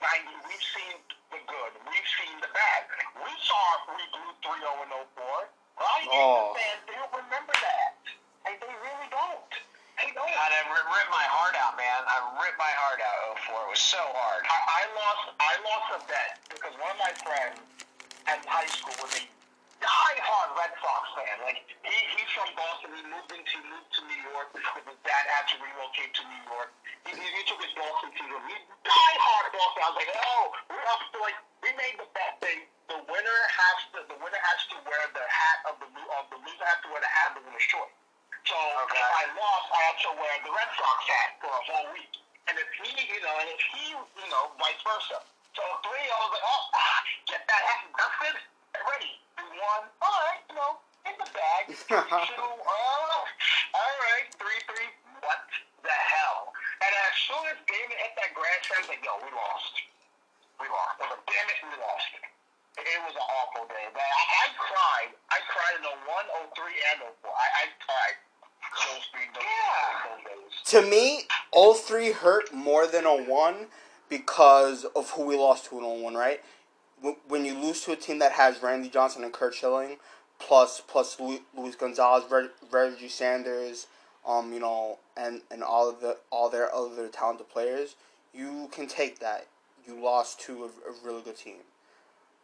90, we've seen the good, we've seen the bad. We saw we blew 3-0 in 04. A lot of Oh. Yankee fans, they don't remember that. They, they really don't. They don't. God, I ri- ripped my heart out, man. I ripped my heart out. 04. It was so hard. I, I lost I lost a bet because one of my friends at high school was a diehard Red Sox fan. Like he, he's from Boston. He moved into moved to New York because his dad had to relocate to New York. He, he, he took his Boston team. with him. He diehard Boston. I was like, oh, we're up to like we made the bet thing. The winner has to the winner has to wear the hat of the of the loser has to wear the hat of the winner's choice. So Okay. if I lost, I had to wear the Red Sox hat for a whole week. And if he, you know, and if he, you know, vice versa. So three, I was like, oh, ah, get that hat dusted, ready. One, all right, you know, in the bag. [laughs] Two, oh, all right, three, three. What the hell? And as soon as David hit that grand slam, like, yo, we lost. We lost. I was like, damn it, we lost. It it was an awful day. But I, I cried. I cried in 01, 03, and 04. I, I cried. Those three, those, Yeah. days. To me, 03 hurt more than a 01 because of who we lost to in 01, right? When- you lose to a team that has Randy Johnson and Curt Schilling, plus plus Luis Gonzalez, Reg- Reggie Sanders, um, you know, and, and all of the all their other talented players, you can take that. You lost to a, a really good team,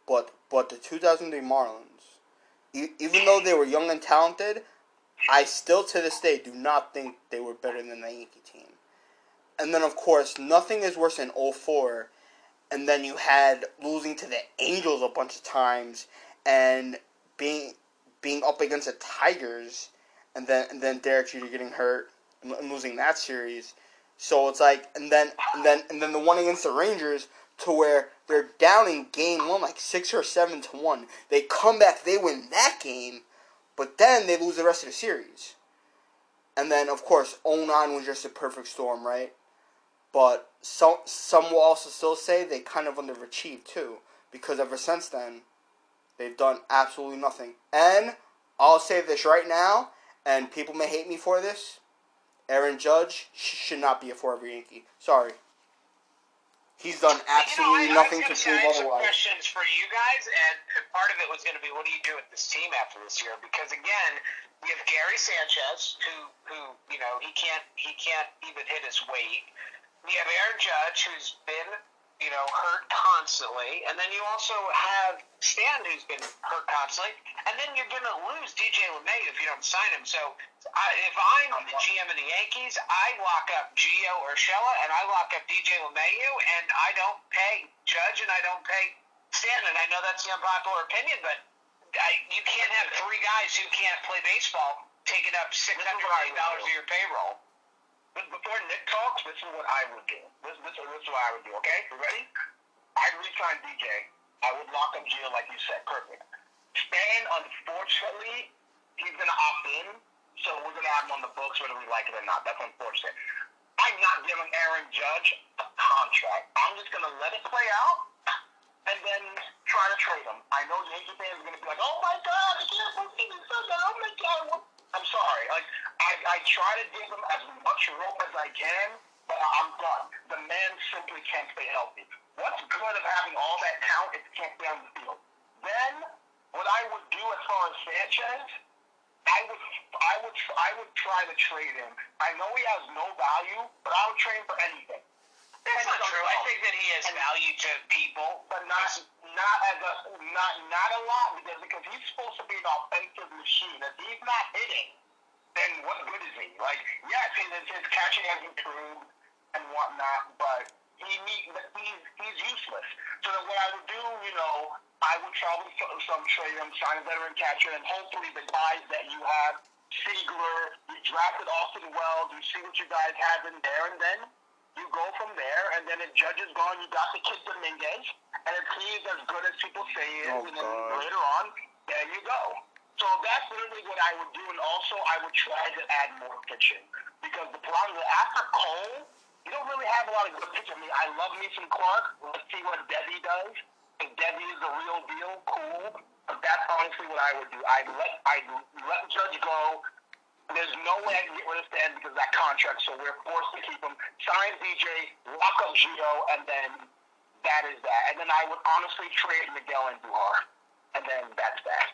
but but the 2003 Marlins, e- even though they were young and talented, I still to this day do not think they were better than the Yankee team. And then of course nothing is worse than 04 and then you had losing to the Angels a bunch of times and being being up against the Tigers and then and then Derek Jeter getting hurt and, and losing that series. So it's like and then and then and then the one against the Rangers to where they're down in game one, like six or seven to one. They come back, they win that game, but then they lose the rest of the series. And then, of course, 09 was just a perfect storm, right? But some some will also still say they kind of underachieved too, because ever since then, they've done absolutely nothing. And I'll say this right now, and people may hate me for this. Aaron Judge should not be a forever Yankee. Sorry. He's done absolutely you know, I, nothing I to prove gonna say, I some otherwise. questions for you guys, and part of it was going to be, what do you do with this team after this year? Because again, we have Gary Sanchez, who, who you know, he can't, he can't even hit his weight. We have Aaron Judge, who's been, you know, hurt constantly, and then you also have Stan, who's been hurt constantly, and then you're going to lose DJ LeMahieu if you don't sign him. So, I, if I'm the GM of the Yankees, I lock up Gio Urshela and I lock up DJ LeMahieu, and I don't pay Judge and I don't pay Stan. And I know that's the unpopular opinion, but I, you can't have three guys who can't play baseball taking up six hundred million dollars of your payroll. Before Nick talks, this is what I would do. This, this, this is what I would do, okay? You ready? I'd re-sign DJ. I would lock up Gio like you said. Perfect. Stan, unfortunately, he's going to opt in, so we're going to have him on the books whether we like it or not. That's unfortunate. I'm not giving Aaron Judge a contract. I'm just going to let it play out and then try to trade him. I know Yankee fans are going to be like, oh my God, I can't believe he said that. Oh my God. What? I'm sorry. Like, I, I try to give him as much rope as I can, but I'm done. The man simply can't stay healthy. What's good of having all that talent if you can't stay on the field? Then, what I would do as far as Sanchez, I would, I would, I would try to trade him. I know he has no value, but I would trade him for anything. That's not true. I think that he has value to people. but not not as a not not a lot because because he's supposed to be an offensive machine. If he's not hitting, then what good is he? Like yes, his, his catching has improved and whatnot, but he he's he's useless. So then what I would do, you know, I would probably some, some trade him, sign a veteran catcher, and hopefully the guys that you have, Seigler, you drafted Austin Wells, you see what you guys have in there, and then you go from there, and then if Judge is gone, you got the kid Dominguez, and if he's as good as people say he is, Oh, and then God. later on, there you go. So that's literally what I would do, and also I would try to add more pitching because the problem is after Cole, you don't really have a lot of good pitching. I mean, I love me some Clark. Let's see what Deivi does. If Deivi is the real deal, cool. But that's honestly what I would do. I'd let I'd let Judge go. There's no way I can get rid of Stan because of that contract, so we're forced to keep him. Sign DJ, lock up Gio, and then that is that. And then I would honestly trade Miguel Andujar. And then that's that.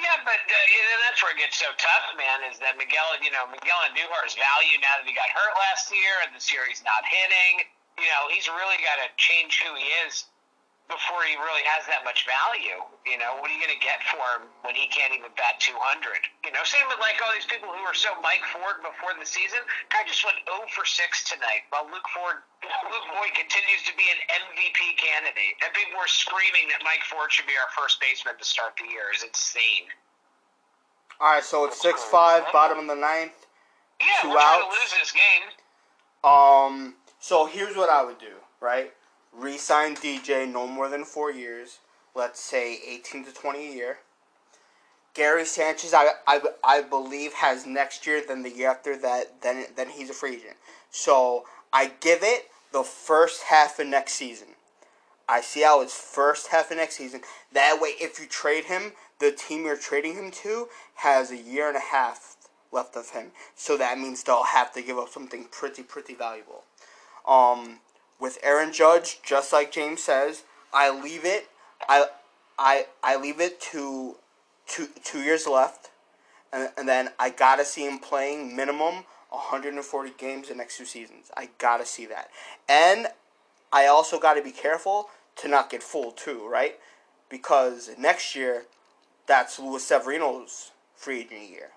Yeah, but uh, you that's where it gets so tough, man. Is that Miguel? You know, Miguel Andujar's value now that he got hurt last year and this year he's not hitting. You know, he's really got to change who he is before he really has that much value. You know, what are you going to get for him when he can't even bat 200? You know, same with like all these people who were so Mike Ford before the season. Guy just went 0 for 6 tonight, while Luke Ford, Luke Voit continues to be an MVP candidate, and people were screaming that Mike Ford should be our first baseman to start the year. Is insane. All right, so it's six five, bottom of the ninth. Yeah, Two we're trying to outs. lose this game. Um, so here's what I would do, right? Resign DJ no more than four years. Let's say 18 to 20 a year. Gary Sanchez, I, I, I believe, has next year, then the year after that, then then he's a free agent. So I give it the first half of next season. I see how his first half of next season. That way, if you trade him, the team you're trading him to has a year and a half left of him. So that means they'll have to give up something pretty, pretty valuable. Um, with Aaron Judge, just like James says, I leave it. I, I, I leave it to two two years left, and, and then I gotta see him playing minimum 140 games the next two seasons. I gotta see that, and I also gotta be careful to not get fooled too, right? Because next year, that's Luis Severino's free agent year,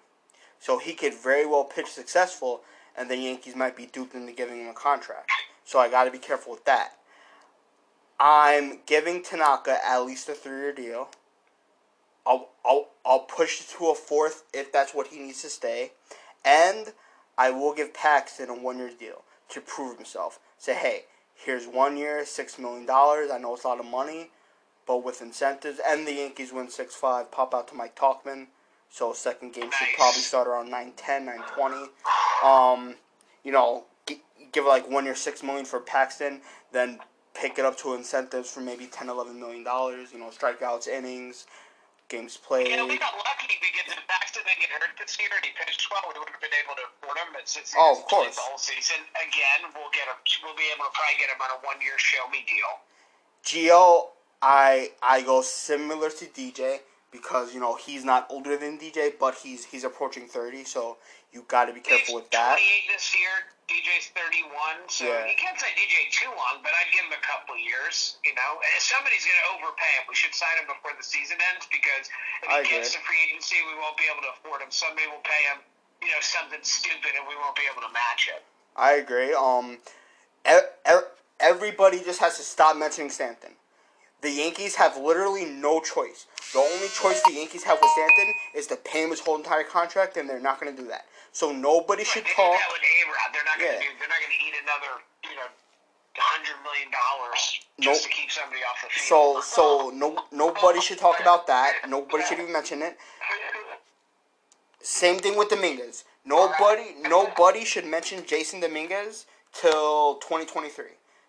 so he could very well pitch successful, and the Yankees might be duped into giving him a contract. So I gotta be careful with that. I'm giving Tanaka at least a three-year deal. I'll, I'll, I'll push it to a fourth if that's what he needs to stay. And I will give Paxton a one year deal to prove himself. Say, hey, here's one year, six million dollars. I know it's a lot of money, but with incentives, and the Yankees win six five. Pop out to Mike Tauchman. So second game should probably start around 9-10, 9-20. Um, you know, give like one year, six million for Paxton, then pick it up to incentives for maybe 10, 11 million dollars. You know, strikeouts, innings, games played. You know, we got lucky because if Paxton didn't get hurt this year and he pitched well, we would have been able to afford him. But since Oh, of course. the whole season, again, we'll get him. We'll be able to probably get him on a one-year show me deal. Gio, I I go similar to DJ because you know he's not older than DJ, but he's he's approaching thirty, so you got to be careful with that. 28 this year. DJ's 31, so Yeah. you can't say DJ too long, but I'd give him a couple years. You know, And somebody's going to overpay him. We should sign him before the season ends because if I he gets agree. to free agency, we won't be able to afford him. Somebody will pay him, you know, something stupid, and we won't be able to match it. I agree. Um, everybody just has to stop mentioning Stanton. The Yankees have literally no choice. The only choice the Yankees have with Stanton is to pay him his whole entire contract, and they're not going to do that. So nobody should they talk. that with A-Rod. They're not going to Yeah. They're not going to eat another, you know, hundred million dollars just Nope. to keep somebody off the field. so so no nobody should talk about that. Nobody should even mention it. Same thing with Dominguez. Nobody nobody should mention Jasson Dominguez till 2023.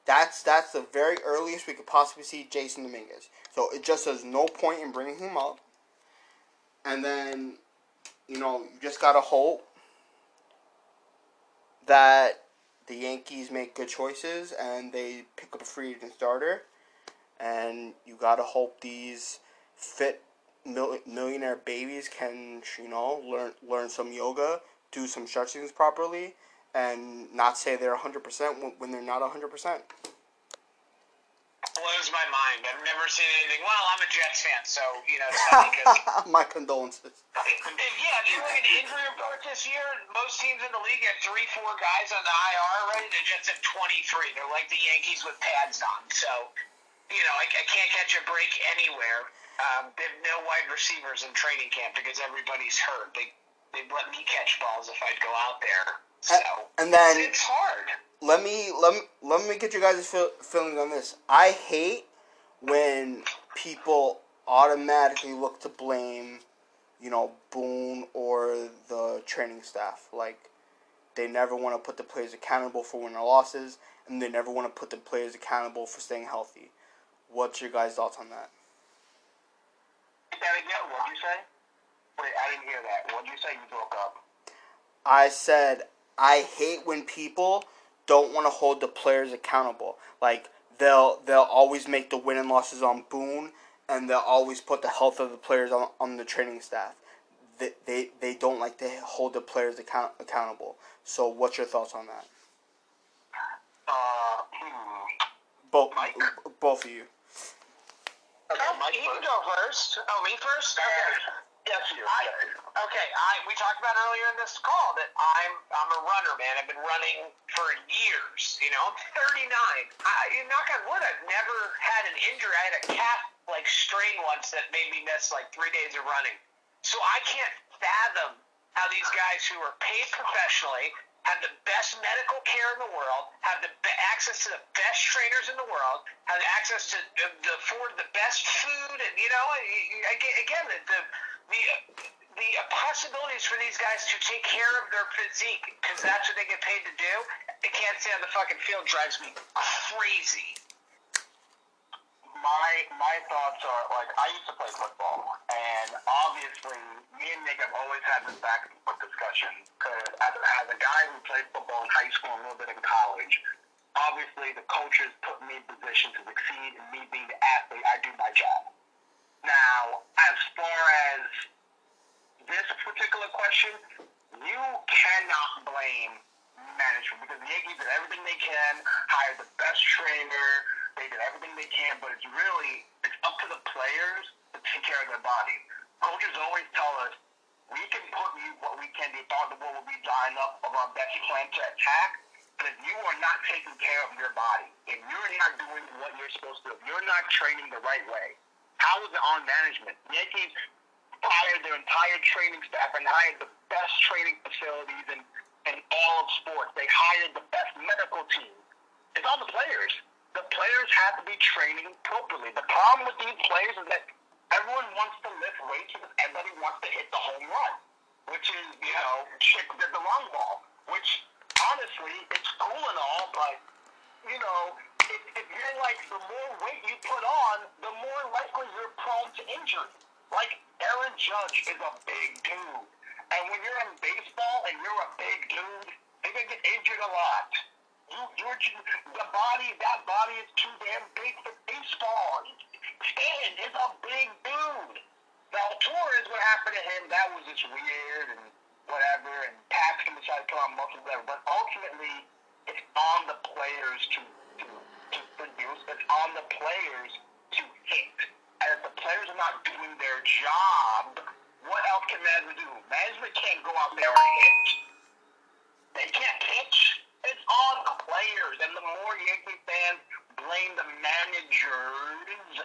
That's that's the very earliest we could possibly see Jasson Dominguez. So it just there's no point in bringing him up. And then, you know, you just gotta hope that the Yankees make good choices and they pick up a free agent starter. And you gotta hope these fit mil- millionaire babies can, you know, learn learn some yoga, do some stretchings properly, and not say they're hundred percent when they're not hundred percent. Blows my mind. I've never seen anything. Well, I'm a Jets fan, so you know, because [laughs] My condolences. [laughs] If, yeah, if you look at the injury report this year, most teams in the league have three, four guys on the IR already. The Jets have 23. They're like the Yankees with pads on. So, you know, I, I can't catch a break anywhere. Um, they have no wide receivers in training camp because everybody's hurt. They they let me catch balls if I'd go out there. So And then it's hard. let me let me let me get you guys' feel, feelings on this. I hate when people automatically look to blame, you know, Boone or the training staff. Like they never want to put the players accountable for winning or losses, and they never want to put the players accountable for staying healthy. What's your guys' thoughts on that? What'd you say? Wait, I didn't hear that. What'd you say? You broke up. I said I hate when people don't want to hold the players accountable. Like they'll they'll always make the win and losses on Boone, and they'll always put the health of the players on, on the training staff. They, they they don't like to hold the players account, accountable. So what's your thoughts on that? Uh, hmm. Both Mike? both of you. Okay, Oh, Mike you can go first. Oh, me first? Okay. Yes, you. I, okay, I we talked about earlier in this call that I'm I'm a runner, man. I've been running for years. You know, I'm 39. I, you knock on wood, I've never had an injury. I had a calf like strain once that made me miss like three days of running. So I can't fathom how these guys who are paid professionally have the best medical care in the world, have the be- access to the best trainers in the world, have access to the, the afford the best food, and you know, again, the the the, the possibilities for these guys to take care of their physique because that's what they get paid to do. I can't stay on the fucking field drives me crazy. my my thoughts are like I used to play football, and obviously me and Nick have always had this back and forth discussion because as, as a guy who played football in high school and a little bit in college, obviously the coaches put me in position to succeed, and me being the athlete, I do my job. Now, as far as this particular question, you cannot blame management because the Yankees did everything they can, hired the best trainer, they did everything they can, but it's really it's up to the players to take care of their body. Coaches always tell us we can put you what we can do. Thought the will be drying up of our best plan to attack. But if you are not taking care of your body, if you're not doing what you're supposed to if you're not training the right way, how is it on management? Yankees hired their entire training staff and hired the best training facilities in, in all of sports. They hired the best medical team. It's on the players. The players have to be training appropriately. The problem with these players is that everyone wants to lift weights because everybody wants to hit the home run, which is, you know, chick did the long ball, which honestly, it's cool and all, but, you know, if, if you're like, the more weight you put on, the more likely you're prone to injury. Like, Aaron Judge is a big dude. And when you're in baseball and you're a big dude, you're going to get injured a lot. You, you're the body, that body is too damn big for baseball. Stan is a big dude. Now, Torres, what happened to him, that was just weird and whatever, and Paxton decided to put on muscle, whatever. But ultimately, it's on the players to. It's on the players to hit. And if the players are not doing their job, what else can management do? Management can't go out there and hit. They can't pitch. It's on the players. And the more Yankee fans blame the managers,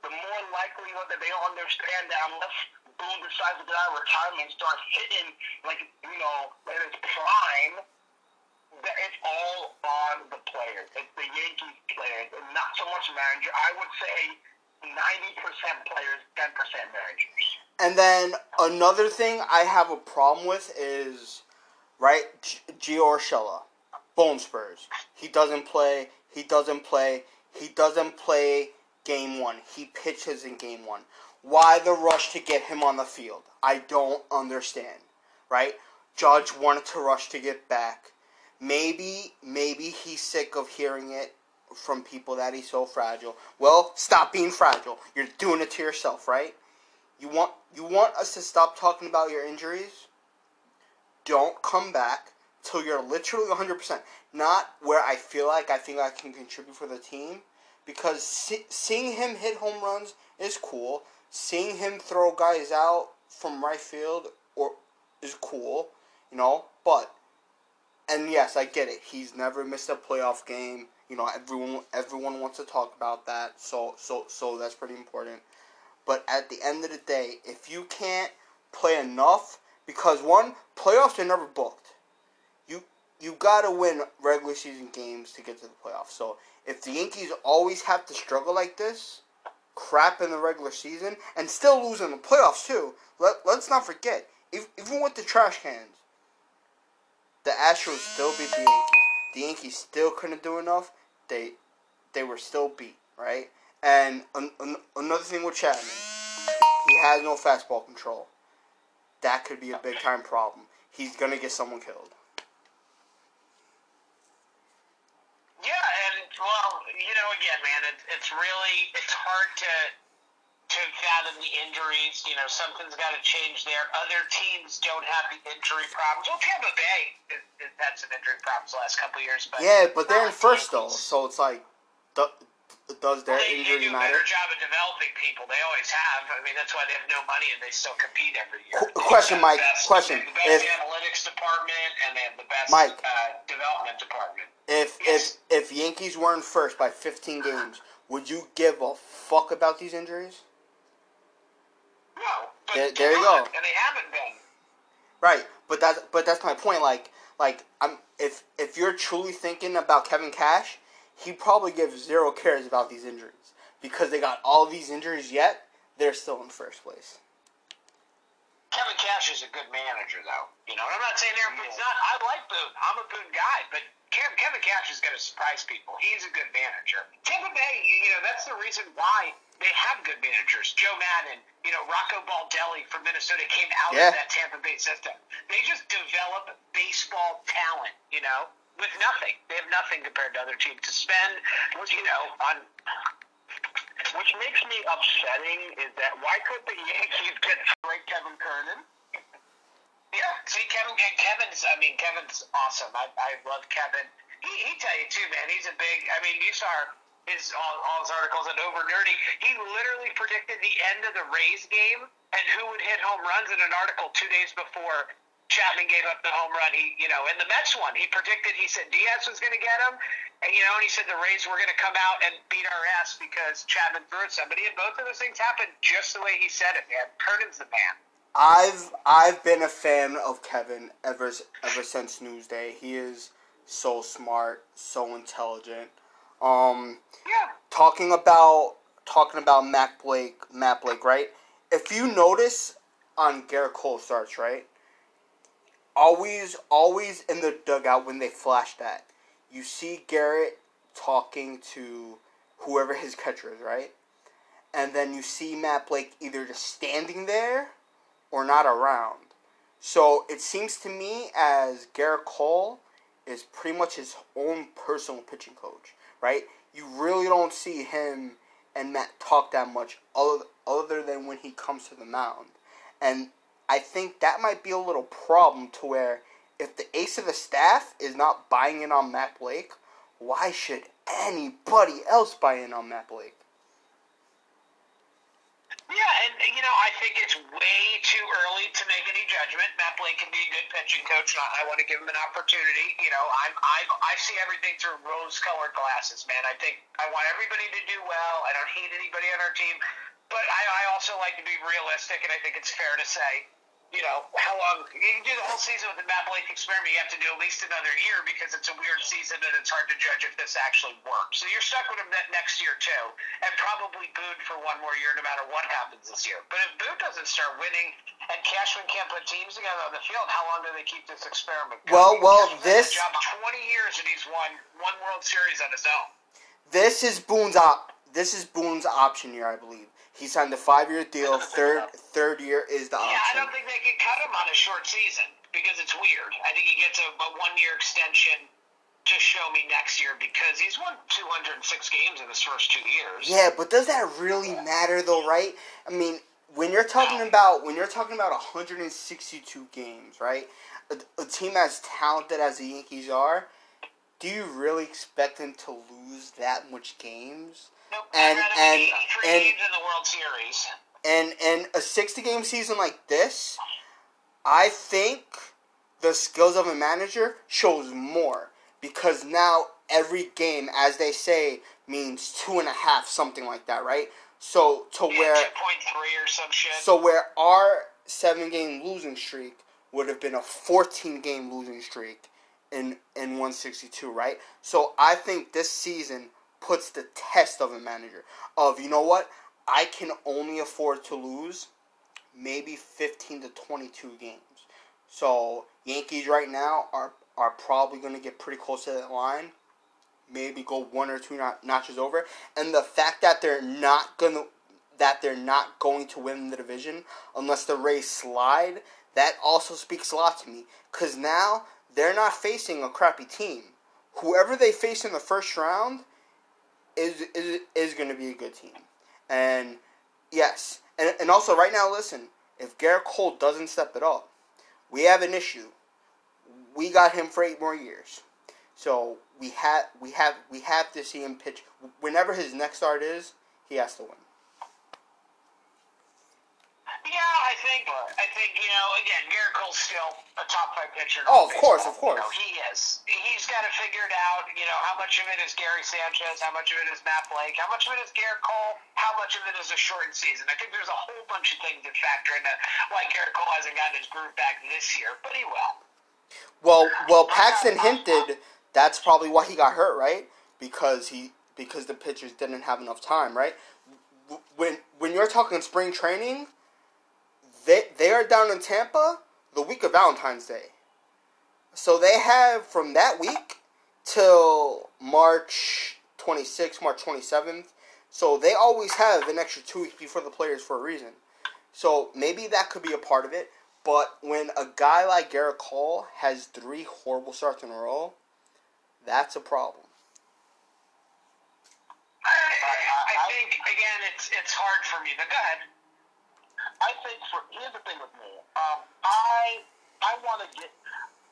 the more likelihood that they don't understand that unless Boone decides to get out of retirement and start hitting, like, you know, at his prime, that it's all on the players. It's the Yankees players, and not so much manager. I would say 90% players, 10% managers. And then another thing I have a problem with is, right, Gio Urshela, Bone Spurs. He doesn't play. He doesn't play. He doesn't play game one. He pitches in game one. Why the rush to get him on the field? I don't understand. Right? Judge wanted to rush to get back. Maybe, maybe he's sick of hearing it from people that he's so fragile. Well, stop being fragile. You're doing it to yourself, right? You want you want us to stop talking about your injuries? Don't come back till you're literally 100%. Not where I feel like I think I can contribute for the team because see, seeing him hit home runs is cool. Seeing him throw guys out from right field or is cool, you know, but and yes, I get it. He's never missed a playoff game. You know, everyone everyone wants to talk about that. So so so that's pretty important. But at the end of the day, if you can't play enough, because one playoffs are never booked. You you gotta win regular season games to get to the playoffs. So if the Yankees always have to struggle like this, crap in the regular season, and still lose in the playoffs too. Let let's not forget, even with the trash cans, the Astros still beat the Yankees. The Yankees still couldn't do enough. They they were still beat, right? And an, an, another thing with Chapman, he has no fastball control. That could be a big time problem. He's gonna get someone killed. Yeah, and well, you know, again, man, it, it's really it's hard to to fathom the injuries. You know, something's got to change there. Other teams don't have the injury problems. Well, Tampa Bay has, had some injury problems the last couple years, but Yeah, but they're in first though, so it's like, do, does their They, they injury do a better job of developing people. They always have. I mean, that's why they have no money and they still compete every year. Qu- question, Mike, best- question. they have The best If- analytics department and they have the best Mike. uh, development department. If Yes. if if Yankees weren't first by 15 games, would you give a fuck about these injuries? No, but There- there you go. And they haven't been. Right, but that's but that's my point. Like like I'm if if you're truly thinking about Kevin Cash, he probably gives zero cares about these injuries because they got all these injuries yet they're still in first place. Kevin Cash is a good manager, though. You know, and I'm not saying everybody's not. I like Boone. I'm a Boone guy, but Kevin Cash is going to surprise people. He's a good manager. Tampa Bay, you know, that's the reason why they have good managers. Joe Maddon, you know, Rocco Baldelli from Minnesota came out Yeah. of that Tampa Bay system. They just develop baseball talent, you know, with nothing. They have nothing compared to other teams to spend, you know, on. Which makes me upsetting is that why could the Yankees get straight Kevin Kernan? Yeah, see, Kevin and Kevin's. I mean, Kevin's awesome. I, I love Kevin. He he tell you too, man. He's a big. I mean, you saw his all, all his articles at Over Nerdy. He literally predicted the end of the Rays game and who would hit home runs in an article two days before Chapman gave up the home run. He, you know, in the Mets one, he predicted. He said Diaz was going to get him, and you know, and he said the Rays were going to come out and beat our ass because Chapman threw at somebody. And both of those things happened just the way he said it, man. Kernan's the man. I've I've been a fan of Kevin ever ever since Newsday. He is so smart, so intelligent. Um, Yeah. talking about talking about Mac Blake, Matt Blake, right? If you notice on Gerrit Cole starts, right? Always, always in the dugout when they flash that, you see Gerrit talking to whoever his catcher is, right? And then you see Matt Blake either just standing there or not around. So it seems to me as Gerrit Cole is pretty much his own personal pitching coach, right? You really don't see him and Matt talk that much other, other than when he comes to the mound. And I think that might be a little problem to where if the ace of the staff is not buying in on Matt Blake, why should anybody else buy in on Matt Blake? Yeah, and you know, I think it's way too early to make any judgment. Matt Blake can be a good pitching coach, and I, want to give him an opportunity. You know, I'm I I see everything through rose-colored glasses, man. I think I want everybody to do well. I don't hate anybody on our team, but I, I also like to be realistic, and I think it's fair to say you know, how long you can do the whole season with the Matt Blake experiment, you have to do at least another year because it's a weird season and it's hard to judge if this actually works. So you're stuck with him that next year too, and probably Boone for one more year, no matter what happens this year. But if Boone doesn't start winning and Cashman can't put teams together on the field, how long do they keep this experiment? Going? Well, well, this job 20 years and he's won one World Series on his own. this is Boone's op. This is Boone's option year, I believe. He signed a five-year deal. Third third year is the option. Yeah, I don't think they could cut him on a short season because it's weird. I think he gets a, a one year extension to show me next year because he's won 206 games in his first two years. Yeah, but does that really matter though, right? I mean, when you're talking about when you're talking about 162 games, right? A, a team as talented as the Yankees are, do you really expect them to lose that much games? Nope, And- and- win 83 and- games in the World Series. And and a 60 game season like this, I think the skills of a manager shows more because now every game, as they say, means two and a half, something like that, right? So to Yeah, where 2.3 or some shit. So where our seven game losing streak would have been a fourteen game losing streak in in one sixty two, right? So I think this season puts the test of a manager of you know what I can only afford to lose maybe fifteen to twenty two games. So Yankees right now are are probably going to get pretty close to that line. Maybe go one or two not- notches over, and the fact that they're not gonna that they're not going to win the division unless the Rays slide, that also speaks a lot to me. Because now they're not facing a crappy team. Whoever they face in the first round is is, is going to be a good team. And yes, and, and also right now, listen, if Gerrit Cole doesn't step it up, we have an issue. We got him for eight more years. So we have we have we have to see him pitch whenever his next start is. He has to win. Yeah, I think I think you know again, Gerrit Cole's still a top five pitcher. Oh, of course, of course. You know, he is. He's got to figure it out. You know, how much of it is Gary Sanchez? How much of it is Matt Blake? How much of it is Gerrit Cole? How much of it is a shortened season? I think there's a whole bunch of things that factor into why Gerrit Cole hasn't gotten his groove back this year, but he will. Well, well, Paxton hinted that's probably why he got hurt, right? Because he because the pitchers didn't have enough time, right? When when you're talking spring training, they they are down in Tampa the week of Valentine's Day, so they have from that week till March 26th, March 27th. So they always have an extra two weeks before the players for a reason. So maybe that could be a part of it. But when a guy like Gerrit Cole has three horrible starts in a row, that's a problem. I, I, I think again, it's it's hard for me. But go ahead. I think for here's the thing with me. Um, I I want to get.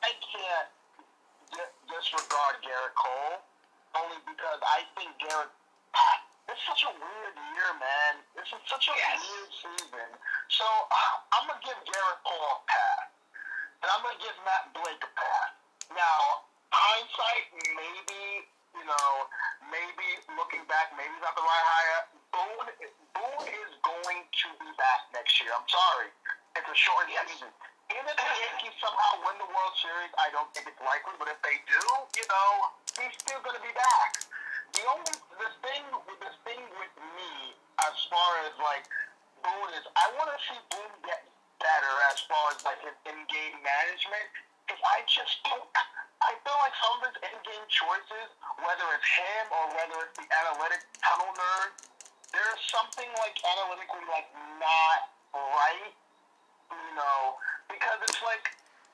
I can't di- disregard Gerrit Cole only because I think Gerrit. It's such a weird year, man. This is such a Yes. weird season. So uh, I'm gonna give Gerrit Cole a pass, and I'm gonna give Matt Blake a pass. Now, hindsight, maybe you know, maybe looking back, maybe not the right hire. Boone, Boone is going to be back next year. I'm sorry, it's a short season. Even if the Yankees somehow win the World Series, I don't think it's likely. But if they do, you know, he's still going to be back. The only the thing the thing with me, as far as like Boone is, I want to see Boone get better as far as like his in-game management. Because I just don't. I feel like some of his in-game choices, whether it's him or whether it's the analytic tunnel nerd, there's something like analytically like not right you know, because it's like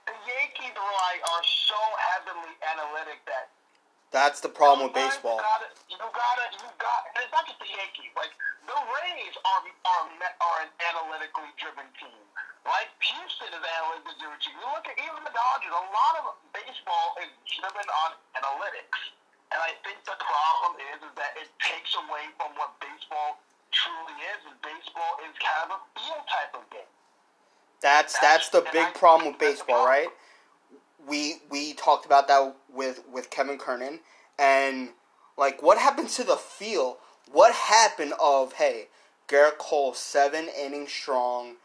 the Yankees rely are so heavily analytic that That's the problem with baseball. You gotta, you gotta, you got. And it's not just the Yankees. Like the Rays are are are an analytically driven team. Like Houston is analytically driven team. You look at even the Dodgers. A lot of baseball is driven on analytics, and I think the problem is, is that it takes away from what baseball truly is. And baseball is kind of a feel type of game. That's that's the big problem with baseball, right? We we talked about that with with Kevin Kernan and like what happened to the feel? What happened of hey, Gerrit Cole seven innings strong,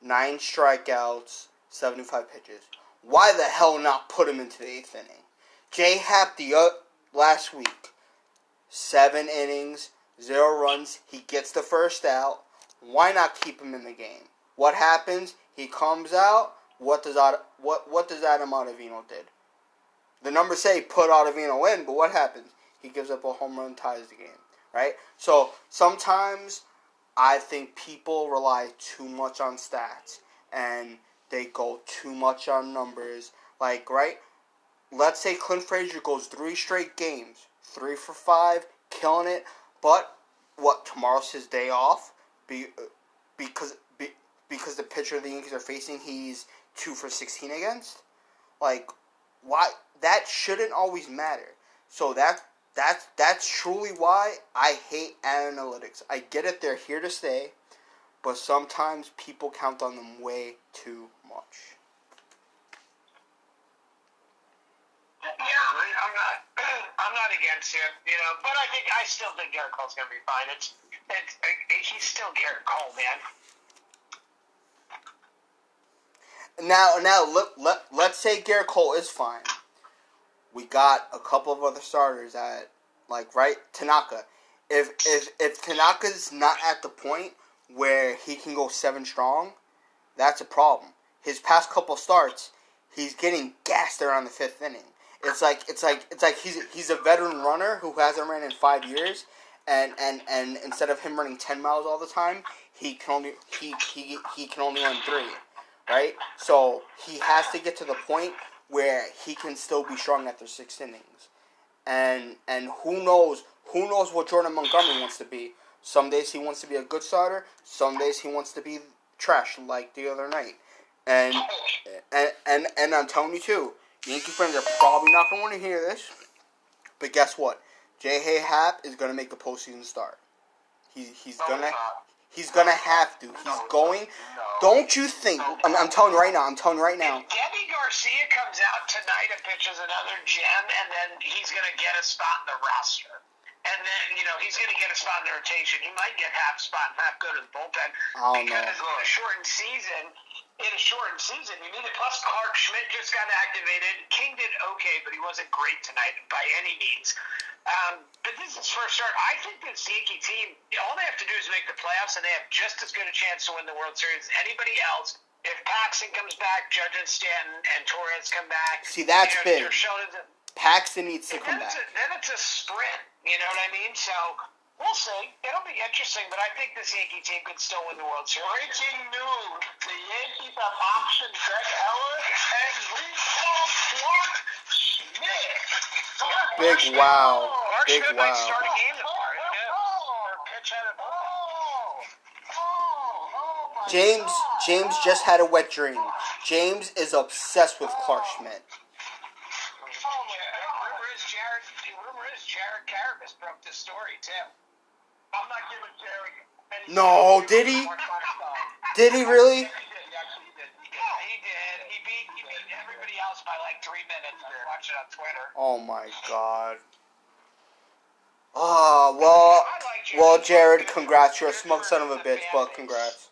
nine strikeouts, seventy five pitches. Why the hell not put him into the eighth inning? Jay Happ the last week, seven innings, zero runs. He gets the first out. Why not keep him in the game? What happens? He comes out. What does what what does Adam Ottavino did? The numbers say put Ottavino in, but what happens? He gives up a home run, ties the game, right? So sometimes I think people rely too much on stats and they go too much on numbers. Like right, let's say Clint Frazier goes three straight games, three for five, killing it. But what tomorrow's his day off? Be uh, because be, because the pitcher the Yankees are facing, he's two for sixteen against. Like, why? That shouldn't always matter. So that that's that's truly why I hate analytics. I get it; they're here to stay, but sometimes people count on them way too much. Yeah, I'm not. [clears throat] I'm not against him, you know, but I think I still think Gerrit Cole's gonna be fine. It's, it's, uh, he's still Gerrit Cole, man. Now, now let, let, let's say Gerrit Cole is fine. We got a couple of other starters at, like, right? Tanaka. If, if, if Tanaka's not at the point where he can go seven strong, that's a problem. His past couple starts, he's getting gassed around the fifth inning. It's like it's like it's like he's he's a veteran runner who hasn't ran in five years, and and and instead of him running ten miles all the time, he can only he he he can only run three right? So he has to get to the point where he can still be strong after six innings, and and who knows who knows what Jordan Montgomery wants to be. Some days he wants to be a good starter. Some days he wants to be trash like the other night, and and and, and I'm telling you too, Yankee fans are probably not going to want to hear this, but guess what? J.A. Happ is going to make the postseason start. He, he's gonna he's gonna have to. He's going. Don't you think? I'm, I'm telling you right now. I'm telling you right now. If Deivi Garcia comes out tonight and pitches another gem, and then he's going to get a spot in the roster. And then, you know, he's going to get a spot in the rotation. He might get half spot and half go to the bullpen. Don't because know. in a shortened season, in a shortened season, you need it. Plus, Clarke Schmidt just got activated. King did okay, but he wasn't great tonight by any means. Um, but this is first start. I think this Yankee team, all they have to do is make the playoffs, and they have just as good a chance to win the World Series as anybody else. If Paxton comes back, Judge and Stanton and Torres come back, See, that's you know, big. Paxton needs to come back. a, then it's a sprint. You know what I mean? So we'll see. It'll be interesting, but I think this Yankee team could still win the World Series. Breaking news: The Yankees have optioned Greg Ellis and recalled Clarke Schmidt. Big wow. Clark Big Schmidt might wow. start a game tomorrow. Yeah. Oh, Or pitch out of oh, oh my James James just had a wet dream. James is obsessed with Clarke Schmidt. Oh my God. Rumor is Jared. Rumor is Jared Carrabis broke the story too. I'm not giving Jerry. any- No, did he? Mark my style. Did he really? He did. He actually did. He did. Yeah, he did. He beat he beat everybody else by like three minutes. I watched it on Twitter. Oh my god. Oh well, well Jared, congrats. You're a smug son of a bitch, but congrats.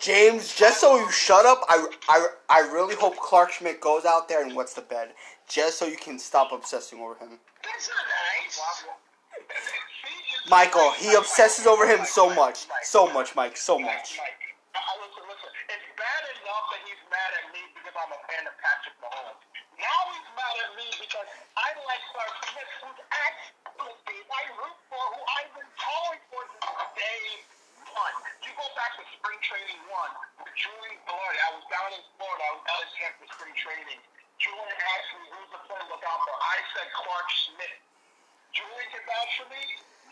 James, just so you shut up, I, I, I really hope Clarke Schmidt goes out there and wets the bed, just so you can stop obsessing over him. That's not nice. Michael, he obsesses over him so much, so much, Mike, so much. Mike, listen, listen. It's bad enough that he's mad at me because I'm a fan of Patrick Mahomes. Now he's mad at me because I like Clarke Schmidt, who's actually the team I root for, who I've been calling for since day one. You go back to spring training one with Julian Florida. I was down in Florida. I was out of camp for spring training. Julian asked me who's the player to look out for. I said Clarke Schmidt. Julian can vouch for me.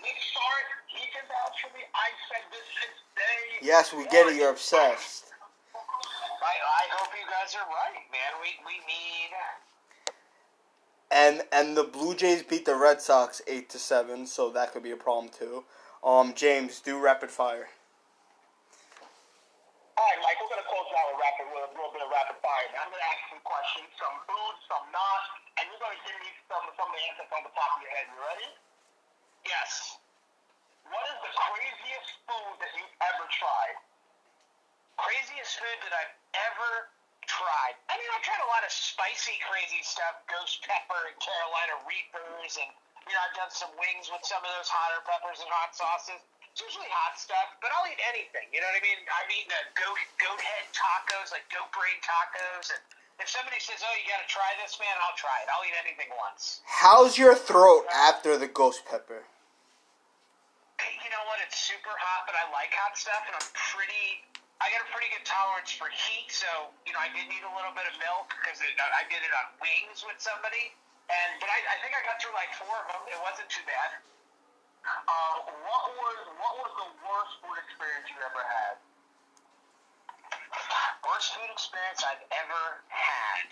Nick Sart, he can vouch for me. I said this since day Yes, we get it, you're obsessed. I, I hope you guys are right, man. We we need. And and the Blue Jays beat the Red Sox eight to seven, so that could be a problem too. Um, James, do rapid fire. All right, Mike, we're going to close out with, rapid, with a little bit of rapid fire. Now, I'm going to ask some questions, some food, some not, and you're going to give me some, some of the answers on the top of your head. You ready? Yes. What is the craziest food that you've ever tried? Craziest food that I've ever tried. I mean, I've tried a lot of spicy, crazy stuff. Ghost pepper and Carolina Reapers, and you know, I've done some wings with some of those hotter peppers and hot sauces. It's usually hot stuff, but I'll eat anything. You know what I mean? I've eaten a goat goat head tacos, like goat brain tacos, and if somebody says, "Oh, you got to try this, man," I'll try it. I'll eat anything once. How's your throat after the ghost pepper? You know what? It's super hot, but I like hot stuff, and I'm pretty. I got a pretty good tolerance for heat, so you know I did need a little bit of milk because I did it on wings with somebody, and but I, I think I got through like four of them. It wasn't too bad. Uh, what was what was the worst food experience you ever had? Worst food experience I've ever had.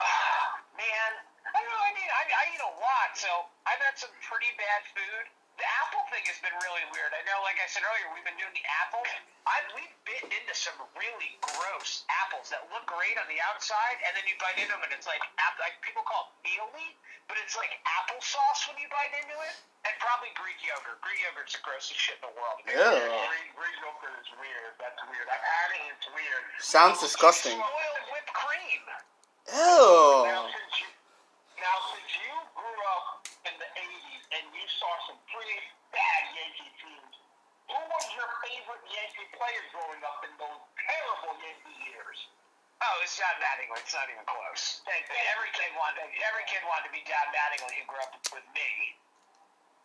[sighs] Man, I don't know. I mean, I, I eat a lot, so I've had some pretty bad food. The apple thing has been really weird. I know, like I said earlier, we've been doing the apple. I we've bitten into some really gross apples that look great on the outside, and then you bite into them, and it's like apple. Like people call it mealy, but it's like applesauce when you bite into it. And probably Greek yogurt. Greek yogurt's the grossest shit in the world. Yeah. Greek, Greek yogurt is weird. That's weird. I've had it. It's weird. Sounds disgusting. Spoiled whipped cream. Now, since you, now, since you grew up in the 80s and you saw some pretty bad Yankee teams, who was your favorite Yankee player growing up in those terrible Yankee years? Oh, it's Don Mattingly. It's not even close. Thank. Every kid wanted. Every kid wanted to be Don Mattingly who grew up with me.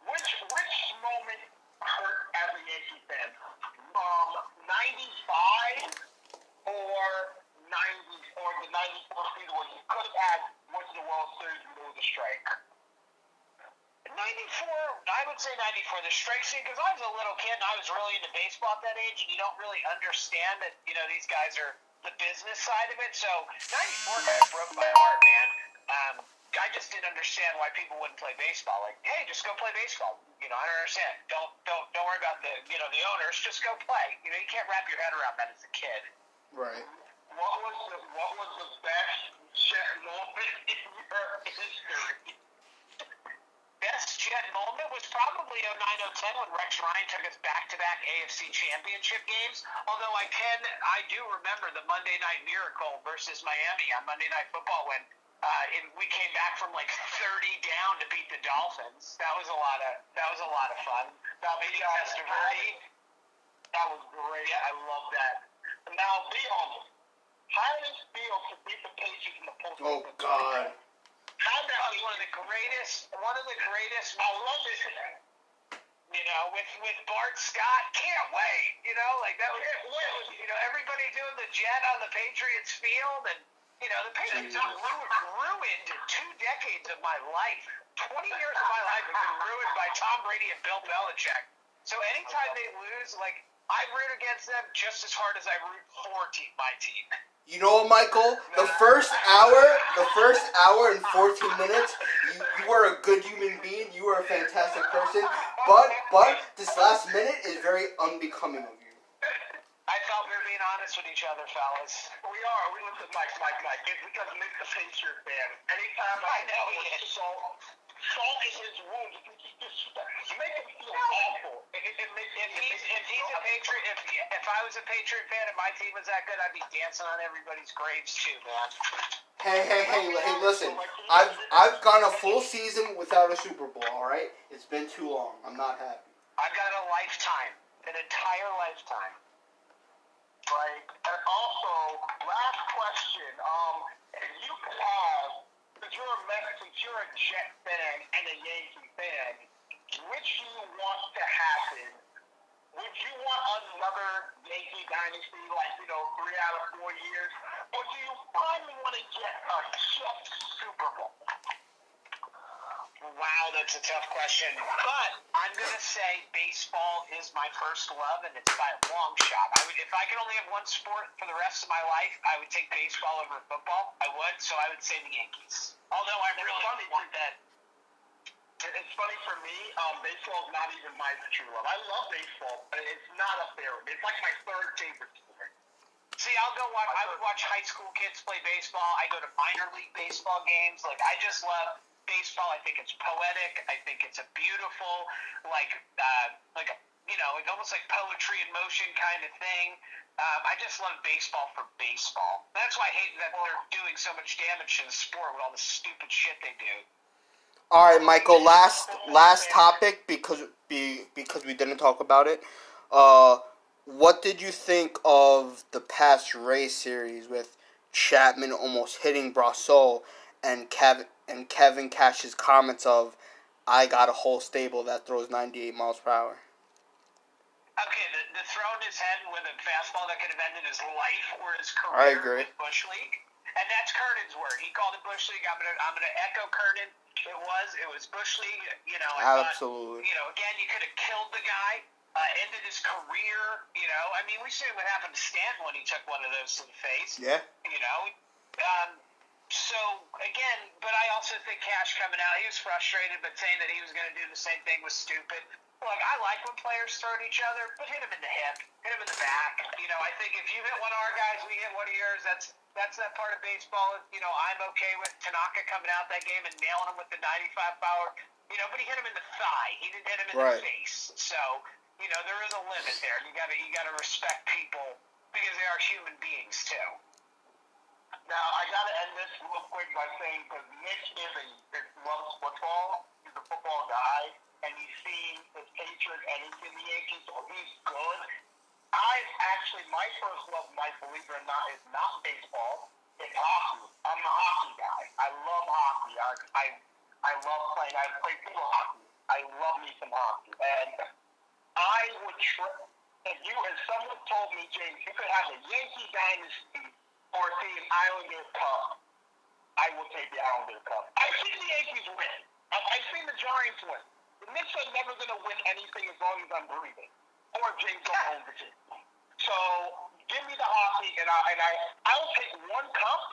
Which which moment hurt as a Yankee fan? Um, 95 or 90 or the 94 season where you could have had went to the World Series and there was a strike? 94, I 94, the strike scene, because I was a little kid and I was really into baseball at that age, and you don't really understand that, you know, these guys are the business side of it. So 94 kind of broke my heart, man. Um, I just didn't understand why people wouldn't play baseball. Like, hey, just go play baseball. You know, I don't understand. Don't don't don't worry about the you know the owners. Just go play. You know, you can't wrap your head around that as a kid. Right. What was the what was the best moment in your history? Best moment was probably 09 010 when Rex Ryan took us back to back AFC championship games. Although I can, I do remember the Monday Night Miracle versus Miami on Monday Night Football when uh, and we came back from like [laughs] 30 down to beat the Dolphins. That was a lot of that was a lot of fun. Now, Beating yeah, Testaverde. That was great. I love that. Now, be honest. How did it feel to beat the Patriots in the postseason? Oh God. How did that That was one of the greatest, one of the greatest. I love it. You know, with with Bart Scott, can't wait. You know, like that was, that was you know everybody doing the jet on the Patriots field, and you know the Patriots ruined, ruined two decades of my life. Twenty years of my life have been ruined by Tom Brady and Bill Belichick. So anytime they lose, like I root against them just as hard as I root for team my team. You know what, Michael? The first hour, the first hour and 14 minutes, you, you were a good human being. You were a fantastic person. But, but, this last minute is very unbecoming of you. I thought we were being honest with each other, fellas. We are. We listen, Mike, Mike, Mike. It's because Nick's a Patriot fan. Anytime I know he put is. salt, salt in his wound, you can just you make him feel awful. It, it, it makes If he's if he's a patriot, if if I was a Patriot fan and my team was that good, I'd be dancing on everybody's graves too, man. Hey, hey, hey, hey! Listen, I've I've gone a full season without a Super Bowl. All right, it's been too long. I'm not happy. I've got a lifetime, an entire lifetime. Right. And also, last question. Um, if you could have, since you're a Mets, since you're a Jet fan and a Yankee fan, which do you want to happen? Would you want another Yankee dynasty, like you know, three out of four years, or do you finally want to get a Jet Super Bowl? Wow, that's a tough question. But I'm gonna say baseball is my first love, and it's by a long shot. I would, if I could only have one sport for the rest of my life, I would take baseball over football. I would, so I would say the Yankees. Although I really funny, want that. It's funny for me. Um, baseball is not even my true love. I love baseball, but it's not up there. It's like my third favorite sport. See, I'll go watch. I would watch high school kids play baseball. I go to minor league baseball games. Like I just love baseball. I think it's poetic. I think it's a beautiful, like, uh, like you know, like almost like poetry in motion kind of thing. Um, I just love baseball for baseball. That's why I hate that they're doing so much damage to the sport with all the stupid shit they do. All right, Michael. Last last topic because be because we didn't talk about it. Uh, what did you think of the past race series with Chapman almost hitting Brosseau and Kevin and Kevin Cash's comments of, "I got a whole stable that throws 98 miles per hour." Okay, the, the throw in his head with a fastball that could have ended his life or his career I agree. with Bush League. And that's Kernan's word. He called it Bush League. I'm gonna I'm gonna echo Kernan. It was it was Bush League. You know, I thought, Absolutely. you know, again, you could have killed the guy, uh, ended his career. You know, I mean, we see what happened to Stanton when he took one of those to the face. Yeah. You know, um, so again, but I also think Cash coming out, he was frustrated, but saying that he was going to do the same thing was stupid. Look, I like when players throw at each other, but hit him in the hip, hit him in the back. You know, I think if you hit one of our guys, we hit one of yours. That's that's that part of baseball. You know, I'm okay with Tanaka coming out that game and nailing him with the 95 power. You know, but he hit him in the thigh. He didn't hit him in Right. the face. So you know, there is a limit there. You got to you got to respect people because they are human beings too. Now I gotta end this real quick by saying because Nick is a is loves football. He's a football guy, and he's seen the Patriots and he's seen the Yankees, so he's good. I actually my first love, Mike, believe it or not, is not baseball. It's hockey. I'm a hockey guy. I love hockey. I I, I love playing. I play field hockey. I love me some hockey, and I would tr- if you if someone told me, James, you could have a Yankee dynasty or see an Islander Cup, I will take the Islander Cup. I've seen the Yankees win. I've, seen the Giants win. The Knicks are never going to win anything as long as I'm breathing, or James don't own the team. So give me the hockey, and I and I I will take one cup,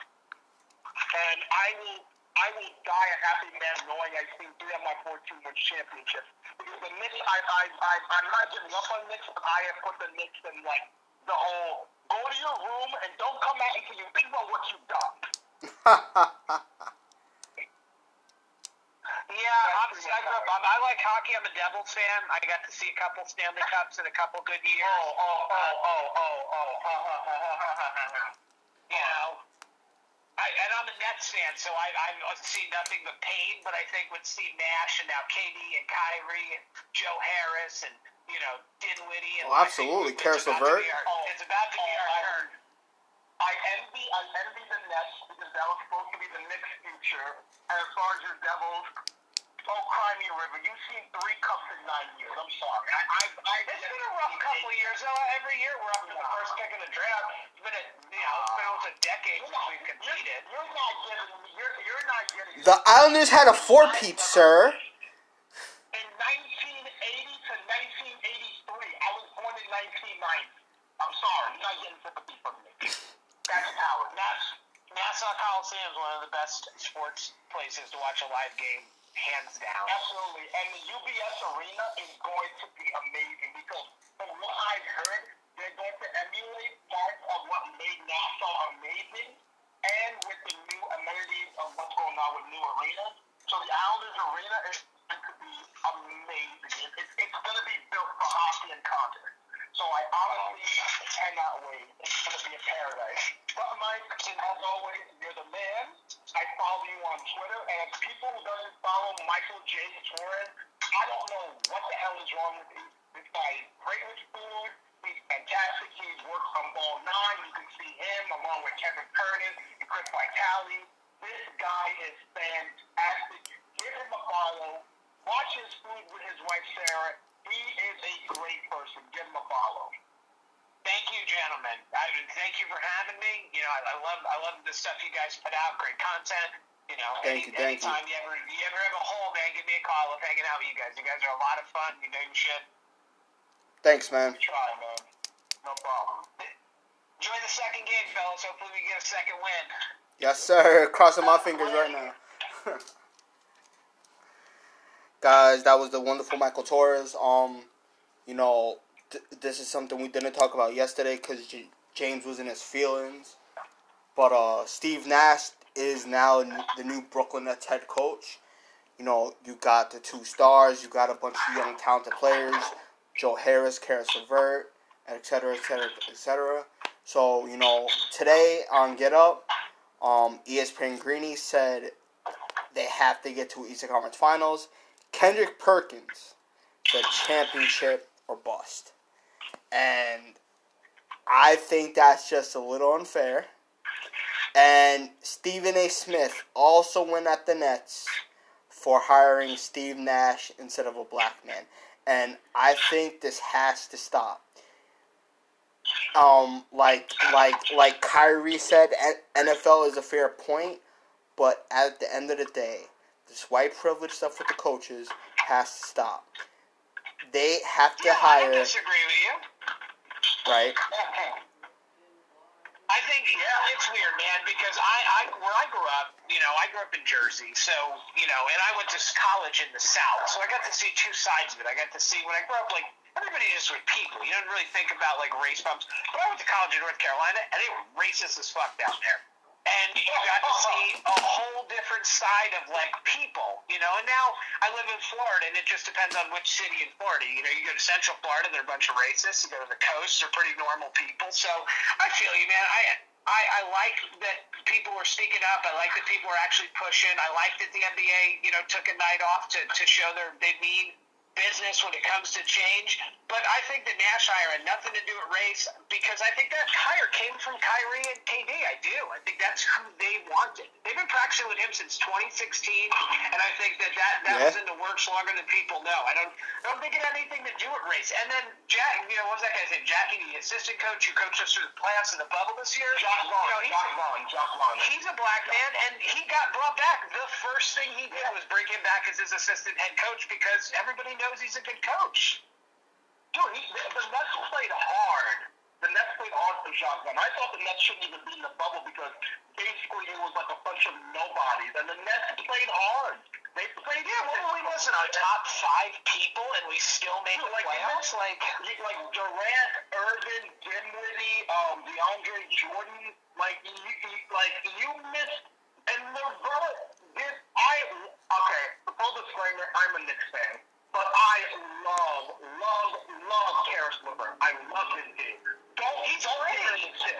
and I will I will die a happy man knowing I've seen three of my four team win championships. Because the Knicks, I I I I'm not giving up on Knicks, but I have put the Knicks in like the whole go to your room and don't come out until you think about what you've done. Yeah, I'm, I, grew up, I'm, I like hockey. I'm a Devils fan. I got to see a couple Stanley Cups and a couple good years. Oh oh oh oh oh oh ha ha ha ha ha ha ha. You know, I, and I'm a Nets fan, so I, I've seen nothing but pain. But I think with Steve Nash and now KD and Kyrie and Joe Harris and you know Dinwiddie and Oh, absolutely. it's Caris about to LeVert. be our- It's about to be our turn. I envy I envy the Nets because that was supposed to be the Knicks' future. And as far as your Devils, oh cry me a river. You've seen three cups in nine years. I'm sorry. I I, I It's been a rough couple of years. though. Every year we're up to the first pick in the draft. It's been a you know it's been almost a decade since not, we've you're, competed. you're not getting you're you're not getting the Islanders had a four-peat, sir. In 1980 to 1983, I was born in 1990. I'm sorry, you're not getting sympathy from me. That's Howard. Nass- Nassau Coliseum is one of the best sports places to watch a live game, hands down. Absolutely. And the UBS Arena is going to be amazing because from what I've heard, they're going to emulate parts of what made Nassau amazing and with the new amenities of what's going on with new arenas. So the Islanders Arena is going to be amazing. It, it, it's going to be built for hockey and concerts. So I honestly cannot wait. It's going to be a paradise. But Mike, as always, you're the man. I follow you on Twitter, and people who doesn't follow Michael J. Torres, I don't know what the hell is wrong with you. This guy is great with food. He's fantastic. He's worked on ball nine. You can see him along with Kevin Curtis and Chris Vitale. This guy is fantastic. Give him a follow. Watch his food with his wife Sarah he is a great person. Give him a follow. Thank you, gentlemen. I, thank you for having me. You know, I, I love I love the stuff you guys put out. Great content. You know, Thank any, you, thank you. anytime you. ever you ever have a hole, man, give me a call. Love hanging out with you guys. You guys are a lot of fun. You know your shit. Thanks, man. Try, man. No problem. Enjoy the second game, fellas. Hopefully we get a second win. Yes, sir. Crossing my fingers right now. [laughs] Guys, that was the wonderful Michael Torres. Um, you know, th- this is something we didn't talk about yesterday because J- James was in his feelings. But uh, Steve Nash is now n- the new Brooklyn Nets head coach. You know, you got the two stars, you got a bunch of young talented players, Joe Harris, Caris LeVert, et cetera, et cetera, et cetera. So, you know, today on Get Up, um, ESPN Greeny said they have to get to Eastern Conference Finals. Kendrick Perkins said championship or bust. And I think that's just a little unfair. And Stephen A. Smith also went at the Nets for hiring Steve Nash instead of a black man. And I think this has to stop. Um, like like like Kyrie said, NFL is a fair point, but at the end of the day, this white privilege stuff with the coaches has to stop. They have to yeah, I disagree with you. right. Mm-hmm. I think yeah, it's weird, man, because I, I where I grew up, you know, I grew up in Jersey, so you know, and I went to college in the South, so I got to see two sides of it. I got to see when I grew up, like everybody just was people. You don't really think about like race bumps. But I went to college in North Carolina, and they were racist as fuck down there. And you got to oh, see oh. a whole different side of like people, you know. And now I live in Florida, and it just depends on which city in Florida. You know, you go to Central Florida, they're a bunch of racists. You go to the coast, they're pretty normal people. So I feel you, man. I I, I like that people were speaking up. I like that people were actually pushing. I like that the NBA, you know, took a night off to, to show their they mean business when it comes to change. But I think the Nash hire had nothing to do with race because I think that hire came from Kyrie and KD. I do. I think that's who they wanted. They've been practicing with him since 2016, and I think that that, that Yeah. was in the works longer than people know. I don't I don't think it had anything to do with race. And then Jack, you know, what was that guy's name? Jackie, the assistant coach who coached us through the playoffs in the bubble this year. Jacque You Vaughn, know, Jack Long. Vaughn, Jacque Vaughn. He's a black man, and he got brought back. The first thing he did was bring him back as his assistant head coach because everybody knows he's a good coach. Dude, he, the, Nets played hard. The Nets played hard for. I thought the Nets shouldn't even be in the bubble because basically it was like a bunch of nobodies. And the Nets played hard. They played Yeah, well, we wasn't our top five people, and we still made the Like, playoffs. Like, like Durant, Irving, Dinwiddie, um, DeAndre Jordan, like you, you like you missed and LeVert did I okay, full disclaimer, I'm a Knicks fan. But I love, love, love Caris LeVert. I love his game. Don't He's of great. this kid.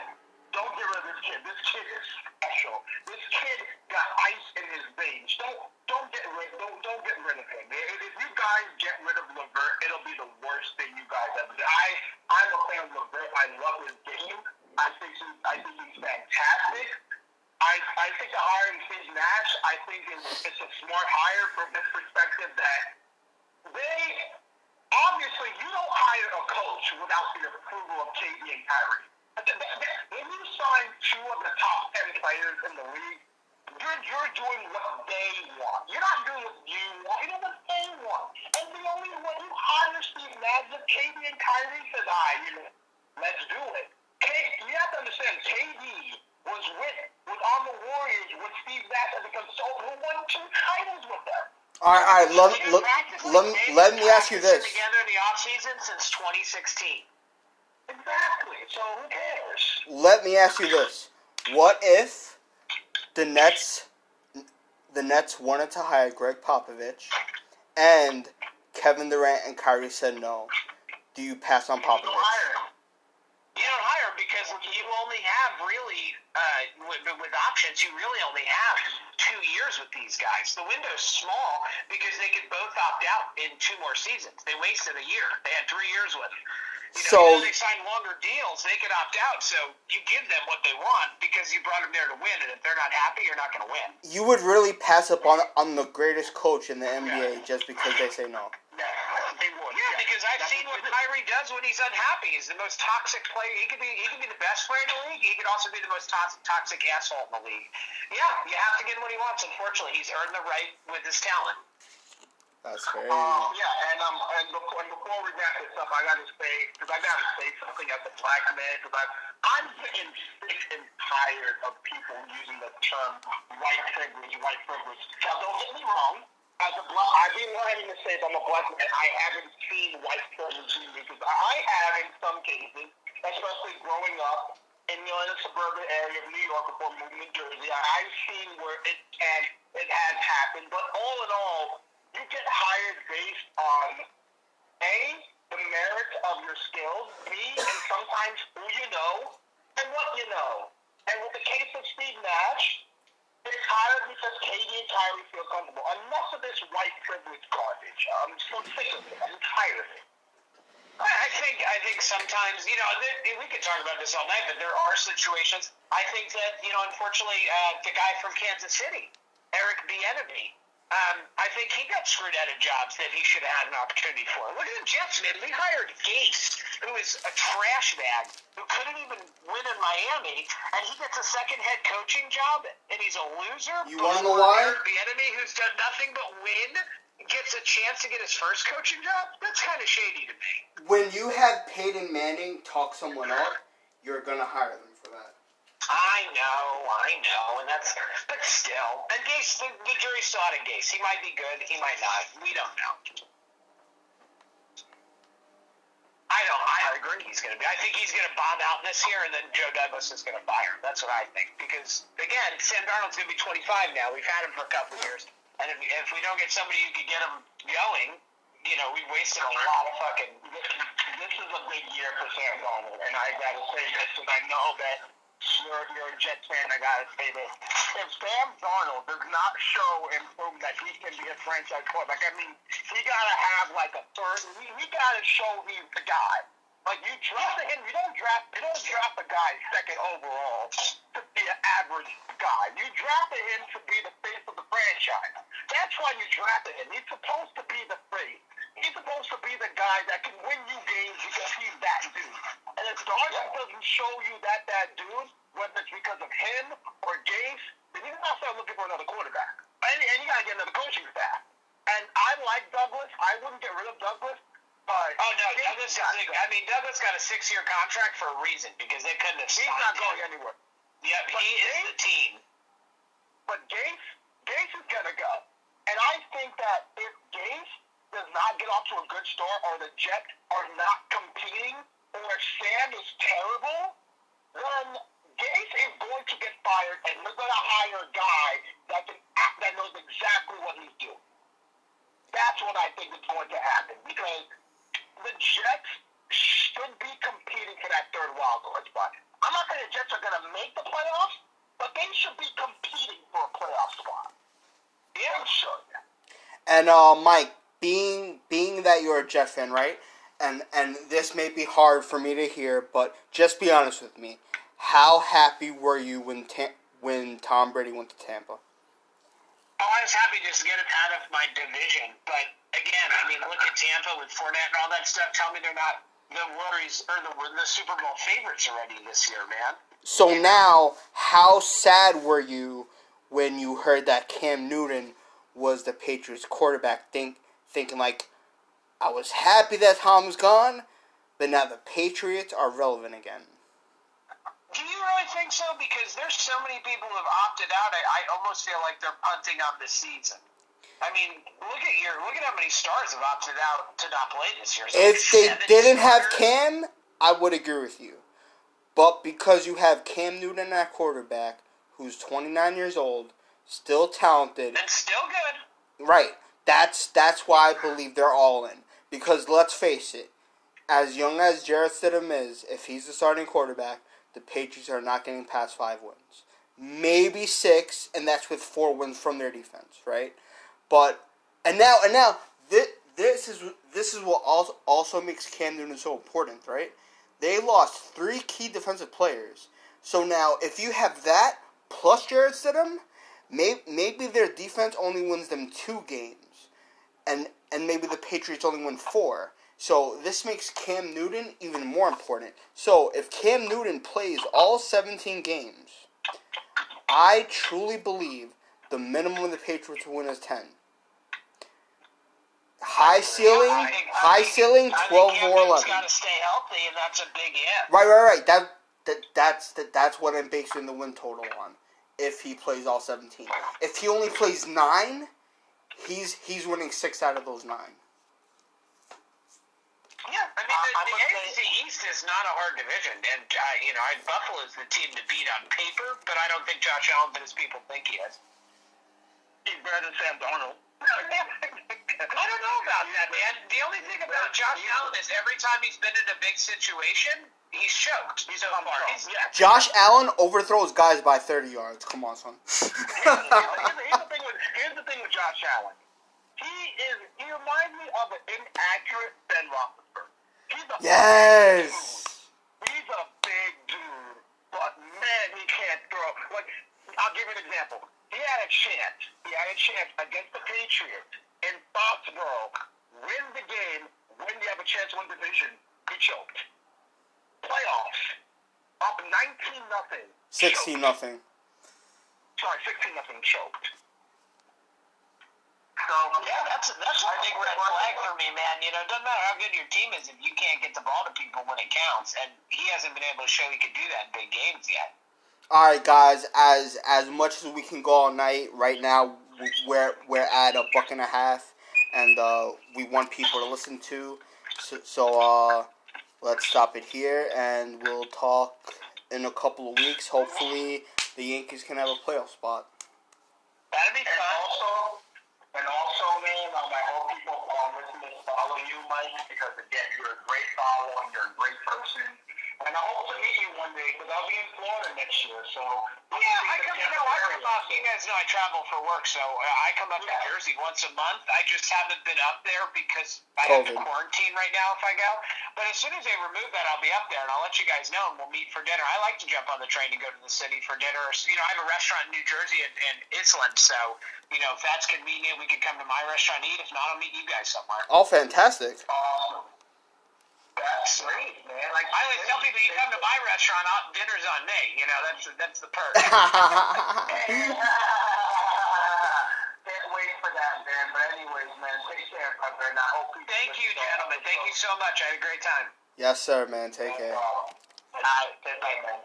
Don't get rid of this kid. This kid is special. This kid got ice in his veins. Don't don't get rid don't don't get rid of him. If, you guys get rid of Levert, it'll be the worst thing you guys ever did. I I'm a fan of Levert. I love his game. I think he I think he's fantastic. I, I think the hiring Steve Nash, I think it's, it's a smart hire from this perspective that they obviously you don't hire a coach without the approval of KD and Kyrie. When you sign two of the top ten players in the league, you're you're doing what they want. You're not doing what you want. You're doing what they want. And the only way you hire Steve Nash is KD and Kyrie says, "I, you know, let's do it." K, you have to understand, KD was with was on the Warriors with Steve Nash as a consultant who won two titles with them. All right, all right. Let, they've let, let, me- let me ask you this. Together in the offseason since 2016. Exactly. So who cares? Let me ask you this. What if the Nets the Nets wanted to hire Gregg Popovich and Kevin Durant and Kyrie said no? Do you pass on You don't Popovich? hire him. You don't hire him because you only have really, uh, with, with options, you really only have two years with these guys. The window's small because they could both opt out in two more seasons. They wasted a year. They had three years with him. You know, So- they signed longer deals, they could opt out. So you give them what they want because you brought them there to win. And if they're not happy, you're not going to win. You would really pass up on on the greatest coach in the NBA just because they say no. Yeah, they would. Yeah, because I've That's seen what what- Kyrie does when he's unhappy. He's the most toxic player. He could be he could be the best player in the league. He could also be the most to- toxic asshole in the league. Yeah, you have to get him what he wants. Unfortunately, he's earned the right with his talent. That's very. Um, yeah, and um, and before, and before we wrap this up, I gotta say, because I gotta say something as a black man, because I'm I'm getting sick and tired of people using the term white privilege, white privilege. Now, don't get me wrong. As a black, I've been wanting to say, if I'm a black man, I haven't seen white privilege either, because I have in some cases, especially growing up in, you know, in a suburban area of New York before moving to Jersey. I- I've seen where it can, it has happened, but all in all, you get hired based on A, the merit of your skills, B, and sometimes who you know and what you know. And with the case of Steve Nash, it's hired because KD and Kyrie feel comfortable. Enough of this white privilege garbage. I'm so sick of it. I'm tired of it. I I think I think sometimes you know th- we could talk about this all night, but there are situations. I think that you know, unfortunately, uh, the guy from Kansas City, Eric Bieniemy, um, I think he got screwed out of jobs that he should have had an opportunity for. Look at the Jets, man. We hired Gase, who is a trash bag, who couldn't even win in Miami, and he gets a second head coaching job, and he's a loser. You know Before why? Eric Bieniemy, who's done nothing but win, gets a chance to get his first coaching job. That's kind of shady to me. When you have Peyton Manning talk someone up, you're gonna hire them for that. I know, I know, and that's, but still. And Gase, the, the jury's still out on Gase. He might be good, he might not. We don't know. I don't. I agree. He's going to be. I think he's going to bomb out this year, and then Joe Douglas is going to fire him. That's what I think. Because again, Sam Darnold's going to be 25 now. We've had him for a couple years, and if, if we don't get somebody who could get him going, you know, we wasted a lot of fucking. This is a big year for Sam Darnold, and I gotta say this because I know that you're, you're a Jets fan. I gotta say this: if Sam Darnold does not show and prove that he can be a franchise quarterback, I mean, he gotta have like a third. He, we gotta show he's the guy. Like you drafted him, you don't draft, you don't draft a guy second overall to be an average guy. You drafted him to be the face of the franchise. That's why you drafted him. He's supposed to be the face. He's supposed to be the guy that can win you games because he's that dude. And if Darnold doesn't show you that that dude, whether it's because of him or Gase, then you gotta start looking for another quarterback. And, and you gotta get another coaching staff. And I like Douglas. I wouldn't get rid of Douglas. But Oh no, Douglas. got Is, go. I mean, Douglas got a six-year contract for a reason because they couldn't have. He's not him. going anywhere. Yep, But he is Gase- the team. But Gase, Gase is gonna go. And I think that if does not get off to a good start, or the Jets are not competing, or Sam is terrible, then Gase is going to get fired, and they're gonna hire a guy that can that knows exactly what he's doing. That's what I think is going to happen because the Jets should be competing for that third wild card spot. I'm not saying the Jets are going to make the playoffs, but they should be competing for a playoff spot. They should. And uh, Mike, being being that you're a Jet fan, right? And and this may be hard for me to hear, but just be honest with me. How happy were you when when Tom Brady went to Tampa? Oh, I was happy just to get it out of my division. But again, I mean, look at Tampa with Fournette and all that stuff. Tell me they're not the worries or the, the Super Bowl favorites already this year, man. So now, how sad were you when you heard that Cam Newton was the Patriots quarterback? Think thinking like, I was happy that Tom's gone, but now the Patriots are relevant again. Do you really think so? Because there's so many people who have opted out. I, I almost feel like they're punting on the season. I mean, look at your look at how many stars have opted out to not play this year. Like If they didn't have. Cam, I would agree with you. But because you have Cam Newton at quarterback, who's 29 years old, still talented, and still good. right? That's that's why I believe they're all in. Because let's face it, as young as Jarrett Stidham is, if he's the starting quarterback, the Patriots are not getting past five wins. maybe six, and that's with four wins from their defense, right? But and now and now this this is this is what also also makes Cam Newton so important, right? They lost three key defensive players. So now if you have that plus Jarrett Stidham, maybe maybe their defense only wins them two games, and and maybe the Patriots only win four. So this makes Cam Newton even more important. So if Cam Newton plays all 17 games, I truly believe the minimum the Patriots will win is 10. High ceiling, I think- I high ceiling, think 12 Cam or 11. got to stay healthy, and that's a big if. Right, right, right. That, that that's that, that's what I'm basing the win total on. If he plays all 17, if he only plays nine, he's he's winning six out of those nine. Yeah, I mean, the, I the would AFC East is not a hard division, and uh, you know, I, Buffalo is the team to beat on paper, but I don't think Josh Allen, as people think he is. He's better than Sam Darnold. [laughs] I don't know about that, man. The only thing about Josh Allen is every time he's been in a big situation, he's choked He's so far. He's, Yeah. Josh Allen overthrows guys by 30 yards. Come on, son. here's, the, here's the thing with here's the thing with Josh Allen. He is he reminds me of an inaccurate Ben Roethlisberger. He's a yes. He's a big dude, but man, he can't throw. Like I'll give you an example. He had a chance. He had a chance against the Patriots in Foxborough. Win the game. When you have a chance to win the division, he choked. Playoffs. Up 19 nothing. 16 nothing. Sorry, 16 nothing choked. So yeah, that's that's a big red flag for me, man. You know, it doesn't matter how good your team is if you can't get the ball to people when it counts, and he hasn't been able to show he could do that in big games yet. All right, guys. As as much as we can go all night, right now we're we're at a buck and a half, and uh, we want people to listen to. So, so uh, let's stop it here, and we'll talk in a couple of weeks. Hopefully, the Yankees can have a playoff spot. That'd be And fun. Mike, because again, you're a great follower and you're a great person. And I hope to meet you one day because I'll be in Florida next year. So Yeah, I come. Know, I come up. You guys know I travel for work, so uh, I come up to Jersey once a month. I just haven't been up there because I have to quarantine right now if I go. But as soon as they remove that, I'll be up there, and I'll let you guys know, and we'll meet for dinner. I like to jump on the train and go to the city for dinner. You know, I have a restaurant in New Jersey and, and Island, so you know if that's convenient, we could come to my restaurant and eat. If not, I'll meet you guys somewhere. Oh, fantastic! Awesome. That's great, man. Like I always tell people, you come to my restaurant, I'll, dinner's on me. You know, that's that's the perk. [laughs] [laughs] Can't wait for that, man. But anyways, man, take care, brother, and I hope you. Thank you, gentlemen. Thank you so much. I had a great time. yes, sir, man. Take care. All right, take care, man.